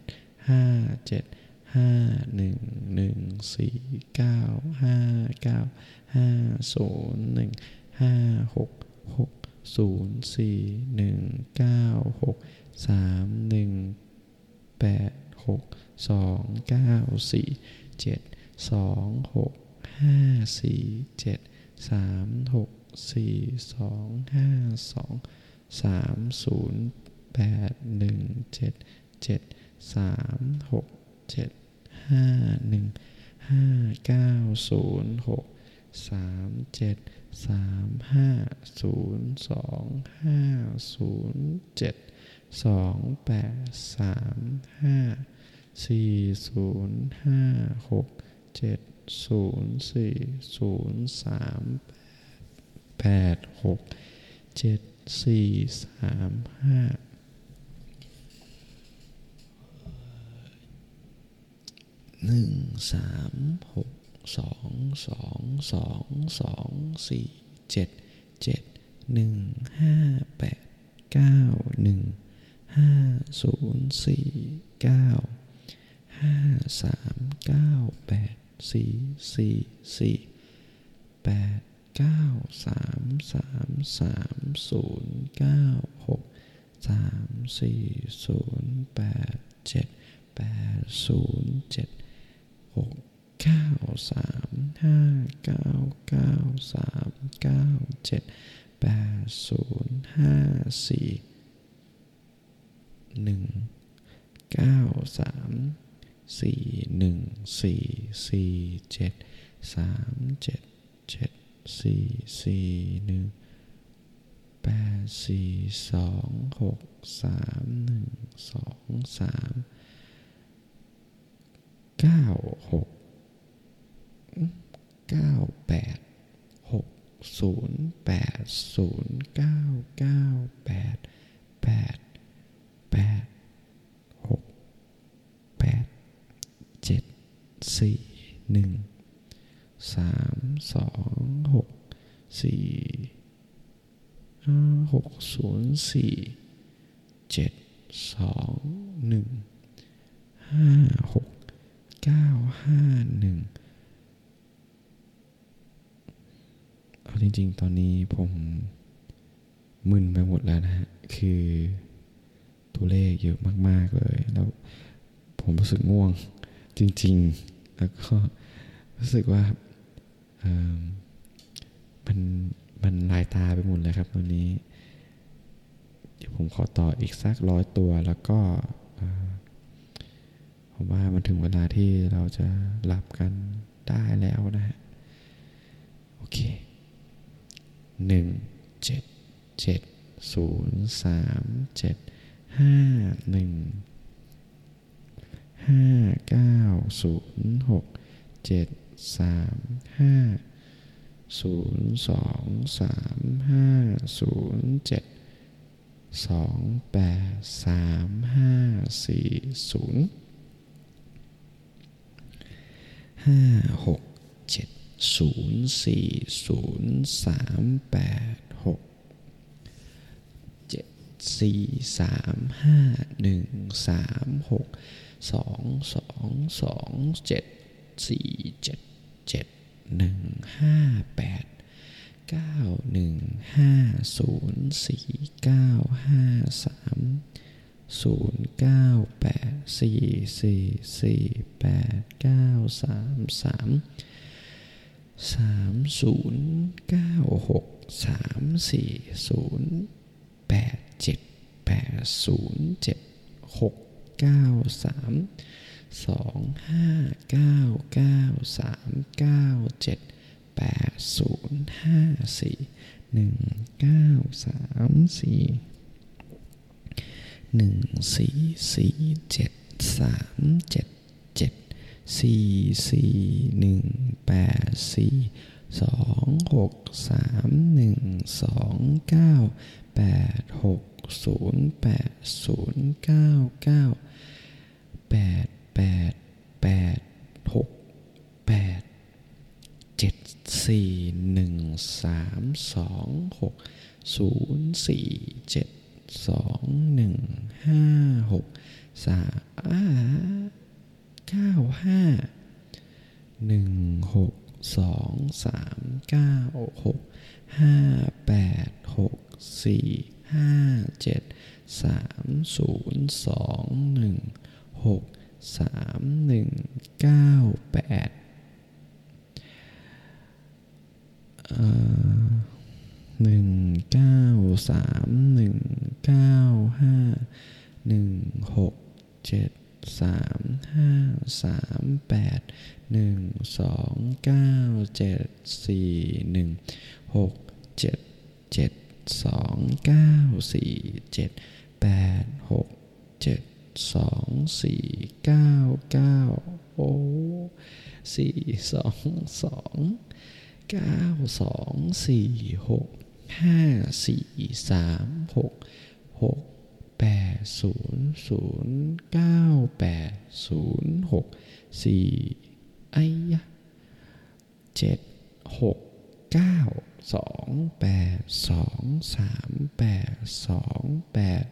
ห้าเจ็ดห้าหนึ่งหนึ่งสี่เก้าห้าเก้าห้าศูนย์หนึ่งห้าหกหกศูนย์สี่หนึ่งเก้าหกสามหนึ่งแปดหกสองเก้าสี่เจ็ดสองหกห้าสี่เจ็ด สามหกสี่สองห้าสองสามศูนย์แปดหนึ่งเจ็ดเจ็ดสามหกเจ็ดห้าหนึ่งห้าเก้าศูนย์หกสามเจ็ดสามห้าศูนย์สองห้าศูนย์เจ็ดสองแปดสามห้าสี่ศูนย์ห้าหกเจ็ด ศูนย์สี่ศูนย์สามแปดหกเจ็ดสี่สามห้าหนึ่งสามหกสองสองสองสองสี่เจ็ดเจ็ดหนึ่งห้าแปดเก้าหนึ่งห้าศูนย์สี่เก้าห้าสามเก้าแปด สี่สี่สี่แปดเก้าสามสามสามศูนย์เก้าหกสามสี่ศูนย์แปดเจ็ดแปดศูนย์เจ็ดหกเก้าสามห้าเก้าเก้าสามเก้าเจ็ดแปดศูนย์ห้าสี่หนึ่งเก้าสาม สี่หนึ่งสี่สี่เจ็ดสามเจ็ดเจ็ดสี่สี่หนึ่งแปดสี่สองหกสามหนึ่งสองสามเก้าหกเก้าแปดหกศูนย์แปดศูนย์เก้าเก้าแปดแปดแปดหกแปดเจ็ด สี่หนึ่งสามสองหกสี่หกศูนย์สี่เจ็ดสองหนึ่งห้าหกเก้าห้าหนึ่งเอาจริงๆ ตอนนี้ผมมึนไปหมดแล้วนะฮะ คือตัวเลขเยอะมาก ๆ เลย แล้วผมรู้สึกง่วง จริง ๆ แล้วก็รู้สึกว่ามันมันลายตาไปหมดเลยครับตอนนี้ เดี๋ยวผมขอต่ออีกสักร้อยตัวแล้วก็ผมว่ามันถึงเวลาที่เราจะหลับกันได้แล้วนะฮะโอเคหนึ่งเจ็ดเจ็ดศูนย์สามเจ็ดห้าหนึ่ง ห้าเก้าศูนย์หกเจ็ดสามห้าศูนย์สองสามห้าศูนย์เจ็ดสองแปดสามห้าสี่ศูนย์ห้าหกเจ็ดศูนย์สี่ศูนย์สามแปดหกเจ็ดสี่สามห้าหนึ่งสามหก สองสองสองเจ็ดสี่เจ็ดเจ็ดหนึ่งห้าแปดเก้าหนึ่งห้าศูนย์สี่เก้าห้าสามศูนย์เก้าแปดสี่สี่สี่แปดเก้าสามสามสามศูนย์เก้าหกสามสี่ศูนย์แปดเจ็ดแปดศูนย์เจ็ดหก 9 3 2 5 9 9 3 9 7 8 0 5 4 1 9 3 4 1 4 4 7 3 7 7 4 4 1 8 4 2 6 3 1 2 9 8 6 0 8 0 9 9 ดสามเจ็ดเจ็ดสี่สี่หนึ่งแปดแปดแปดศูนย์เก้าเก้าแปดแปดแปดหกแปดเจ็ดสี่หนึ่งสามสองหกศูนย์สี่เจ็ดสองหนึ่งห้าหกสามเก้าห้าหนึ่งหกสองสามเก้าหกห้าแปดหกสี่ห้าเจ็ดสามศูนย์สองหนึ่ง หกสามหนึ่งเก้าแปดหนึ่งเก้าสามหนึ่งเก้าห้าหนึ่งหกเจ็ดสามห้าสามแปดหนึ่งสองเก้าเจ็ดสี่หนึ่งหกเจ็ดเจ็ดสองเก้าสี่เจ็ดแปดหกเจ็ด สองสี่เก้าเก้าโอ้สี่สองสองเก้าสองสี่หกห้าสี่สามหกหกแปดศูนย์ศูนย์เก้าแปดศูนย์หกสี่ไอ้ยะเจ็ดหกเก้าสองแปดสองสามแปดสองแปด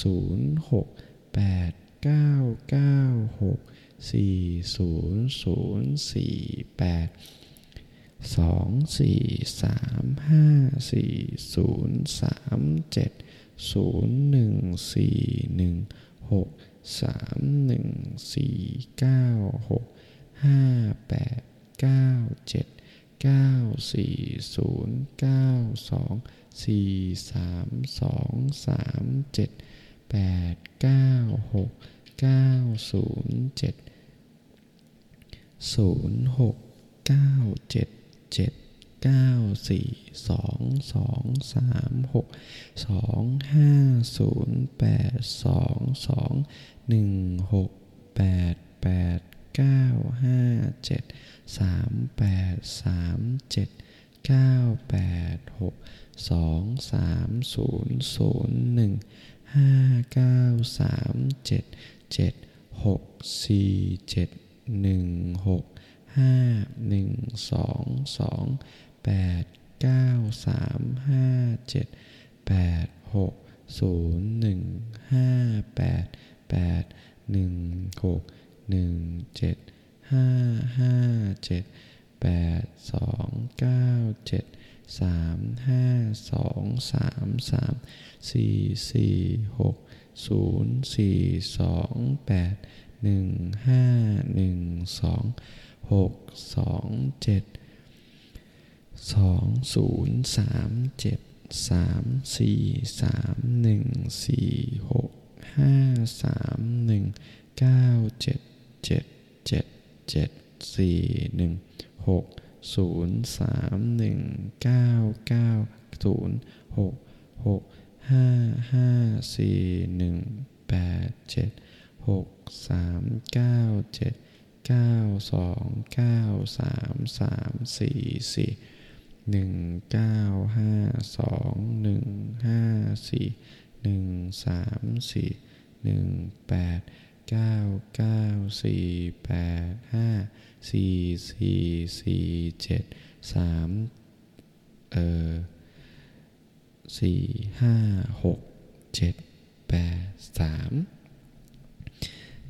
ศูนย์หก แปดเก้าเก้าหกสี่ศูนย์ศูนย์สี่แปดสองสี่สามห้าสี่ศูนย์สามเจ็ด 8 9 6 9 0 7 0 6 9 7 7 9 4 2 2 3 6 2 5 0 8 2 2 1 6 8 8 9 5 7 3 8 3 7 9 8 6 2 3 0 0 1 ห้าเก้าสามเจ็ดเจ็ดหกสี่เจ็ดหนึ่งหกห้าหนึ่งสองสองแปดเก้าสามห้าเจ็ดแปดหกศูนย์หนึ่งห้าแปดแปดหนึ่งหกหนึ่งเจ็ดห้าห้าเจ็ดแปดสองเก้าเจ็ด สามห้าสองสามสามสี่สี่หกศูนย์สี่สองแปดหนึ่งห้าหนึ่งสองหกสองเจ็ดสองศูนย์สามเจ็ดสามสี่สามหนึ่งสี่หกห้าสามหนึ่งเก้าเจ็ดเจ็ดเจ็ดเจ็ดสี่หนึ่งหก ศูนย์สามหนึ่งเก้าเก้าศูนย์หกหกห้าห้าสี่หนึ่งแปดเจ็ดหกสามเก้าเจ็ดเก้าสองเก้าสามสามสี่สี่หนึ่งเก้าห้าสองหนึ่งห้าสี่หนึ่งสามสี่หนึ่งแปดเก้าเก้าสี่แปดห้า สี่สี่สี่เจ็ดสามเออสี่ห้าหกเจ็ดแปดสาม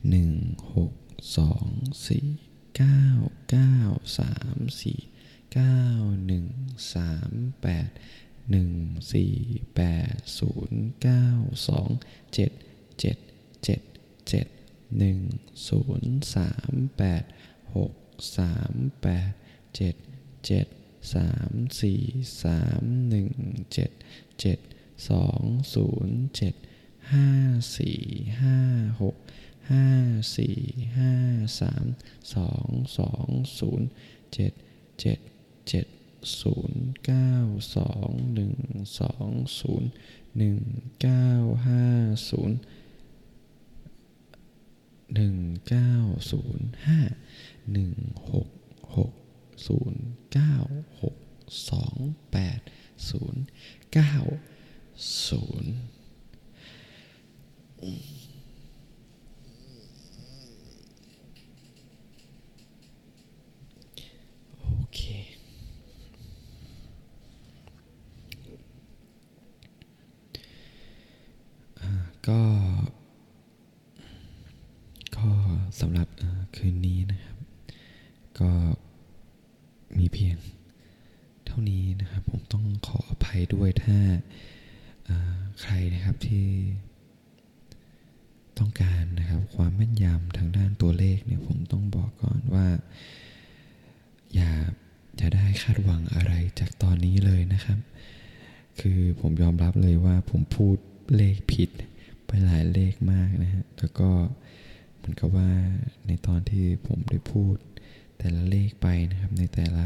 หนึ่งหกสองสี่เก้าเก้าสามสี่เก้าหนึ่งสามแปดหนึ่งสี่แปดศูนย์เก้าสองเจ็ดเจ็ดเจ็ดเจ็ดหนึ่งศูนย์สามแปด กสามแปดเจ็ดเจ็ดสามสี่สามหนึ่งเจ็ดเจ็ดสองศูนย์เจ็ดห้าสี่ห้าหกห้าสี่ห้าสามสองสองศูนย์เจ็ดเจ็ดเจ็ดศูนย์เก้าสองหนึ่งสองศูนย์หนึ่งเก้าห้าศูนย์หนึ่งเก้าศูนย์ห้า หนึ่งหกหกศูนย์เก้าหกสองแปดศูนย์เก้าศูนย์โอเค ก็ ก็สำหรับคืนนี้นะครับ ก็มีเพียงเท่านี้นะครับ ผมต้องขออภัยด้วยถ้าใครนะครับที่ต้องการนะครับความแม่นยำทางด้านตัวเลขเนี่ยผมต้องบอกก่อนว่า อย่าจะได้คาดหวังอะไรจากตอนนี้เลยนะครับ คือผมยอมรับเลยว่าผมพูดเลขผิดไปหลายเลขมากนะฮะแล้วก็เหมือนกับว่าในตอนที่ผมได้พูด แต่ละเลขไปนะครับในแต่ละ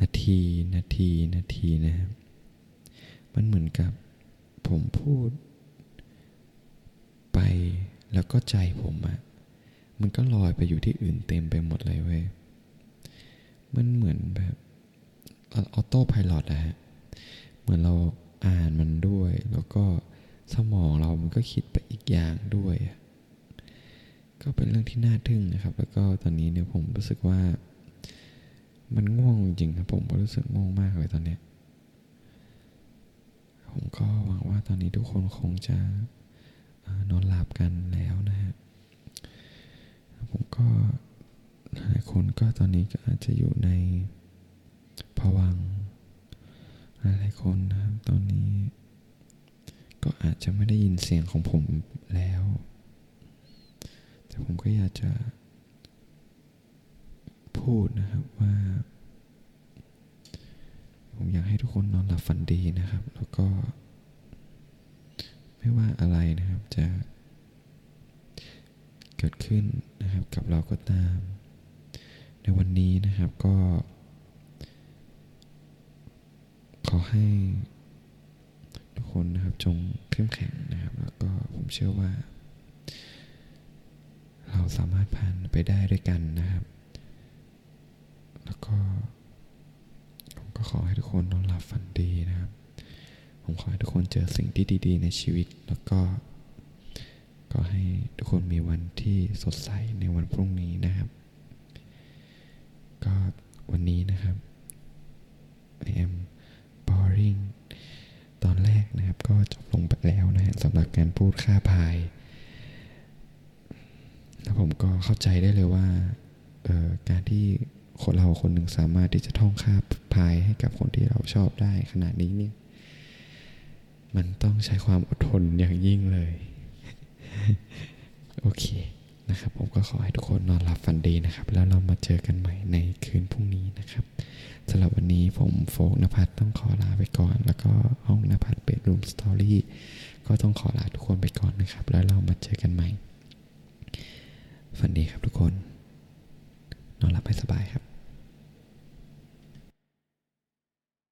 นาทีนาทีนาทีนะครับ มันเหมือนกับผมพูด ไปแล้วก็ใจผมอะมันก็ลอยไปอยู่ที่อื่นเต็มไปหมดเลยเว้ย มันเหมือนแบบออโต้พายロอะฮะ เหมือนเราอ่านมันด้วย แล้วก็สมองเรามันก็คิดไปอีกอย่างด้วยอะ ก็เป็นเรื่องที่น่าทึ่งนะครับ แล้วก็ตอนนี้เนี่ยผมรู้สึกว่า มันง่วงจริงครับผมก็รู้สึกง่วงมากเลยตอนเนี้ยผมก็หวังว่าตอนนี้ทุกคนคงจะอนอนหลับกันแล้วนะฮะผมก็หลายคนก็ตอนนี้ก็อาจจะอยู่ในภวังหลายๆคนนะครับตอนนี้ ก็อาจจะไม่ได้ยินเสียงของผมแล้ว แต่ผมก็อยากจะพูดนะครับว่า ผมอยากให้ทุกคนนอนหลับฝันดีนะครับ แล้วก็ ไม่ว่าอะไรนะครับจะเกิดขึ้นนะครับกับเราก็ตาม ในวันนี้นะครับก็ ขอให้ทุกคนนะครับจงเข้มแข็งนะครับ แล้วก็ผมเชื่อว่า เราสามารถผ่านไปได้ด้วยกันนะครับ แล้วก็ผมก็ขอให้ทุกคนนอนหลับฝันดีนะครับ ผมขอให้ทุกคนเจอสิ่งที่ดี ๆ ในชีวิต แล้วก็ ก็ให้ทุกคนมีวันที่สดใสในวันพรุ่งนี้นะครับ ก็วันนี้นะครับ I am boring ตอนแรกนะครับก็จบลงไปแล้วนะฮะสำหรับการพูดค่าพาย แล้วผมก็เข้าใจได้เลยว่าการที่คนเราคนหนึ่งสามารถที่จะท่องค่าพายให้กับคนที่เราชอบได้ขนาดนี้เนี่ย มันต้องใช้ความอดทนอย่างยิ่งเลย โอเคนะครับ ผมก็ขอให้ทุกคนนอนหลับฝันดีนะครับ แล้วเรามาเจอกันใหม่ในคืนพรุ่งนี้นะครับสำหรับวันนี้ผมโฟกนภัทรต้องขอลาไปก่อน แล้วก็ห้องนภัทรเบดรูมสตอรี่ก็ต้องขอลาทุกคนไปก่อนนะครับ แล้วเรามาเจอกันใหม่ ฝันดีครับทุกคน นอนหลับให้สบายครับ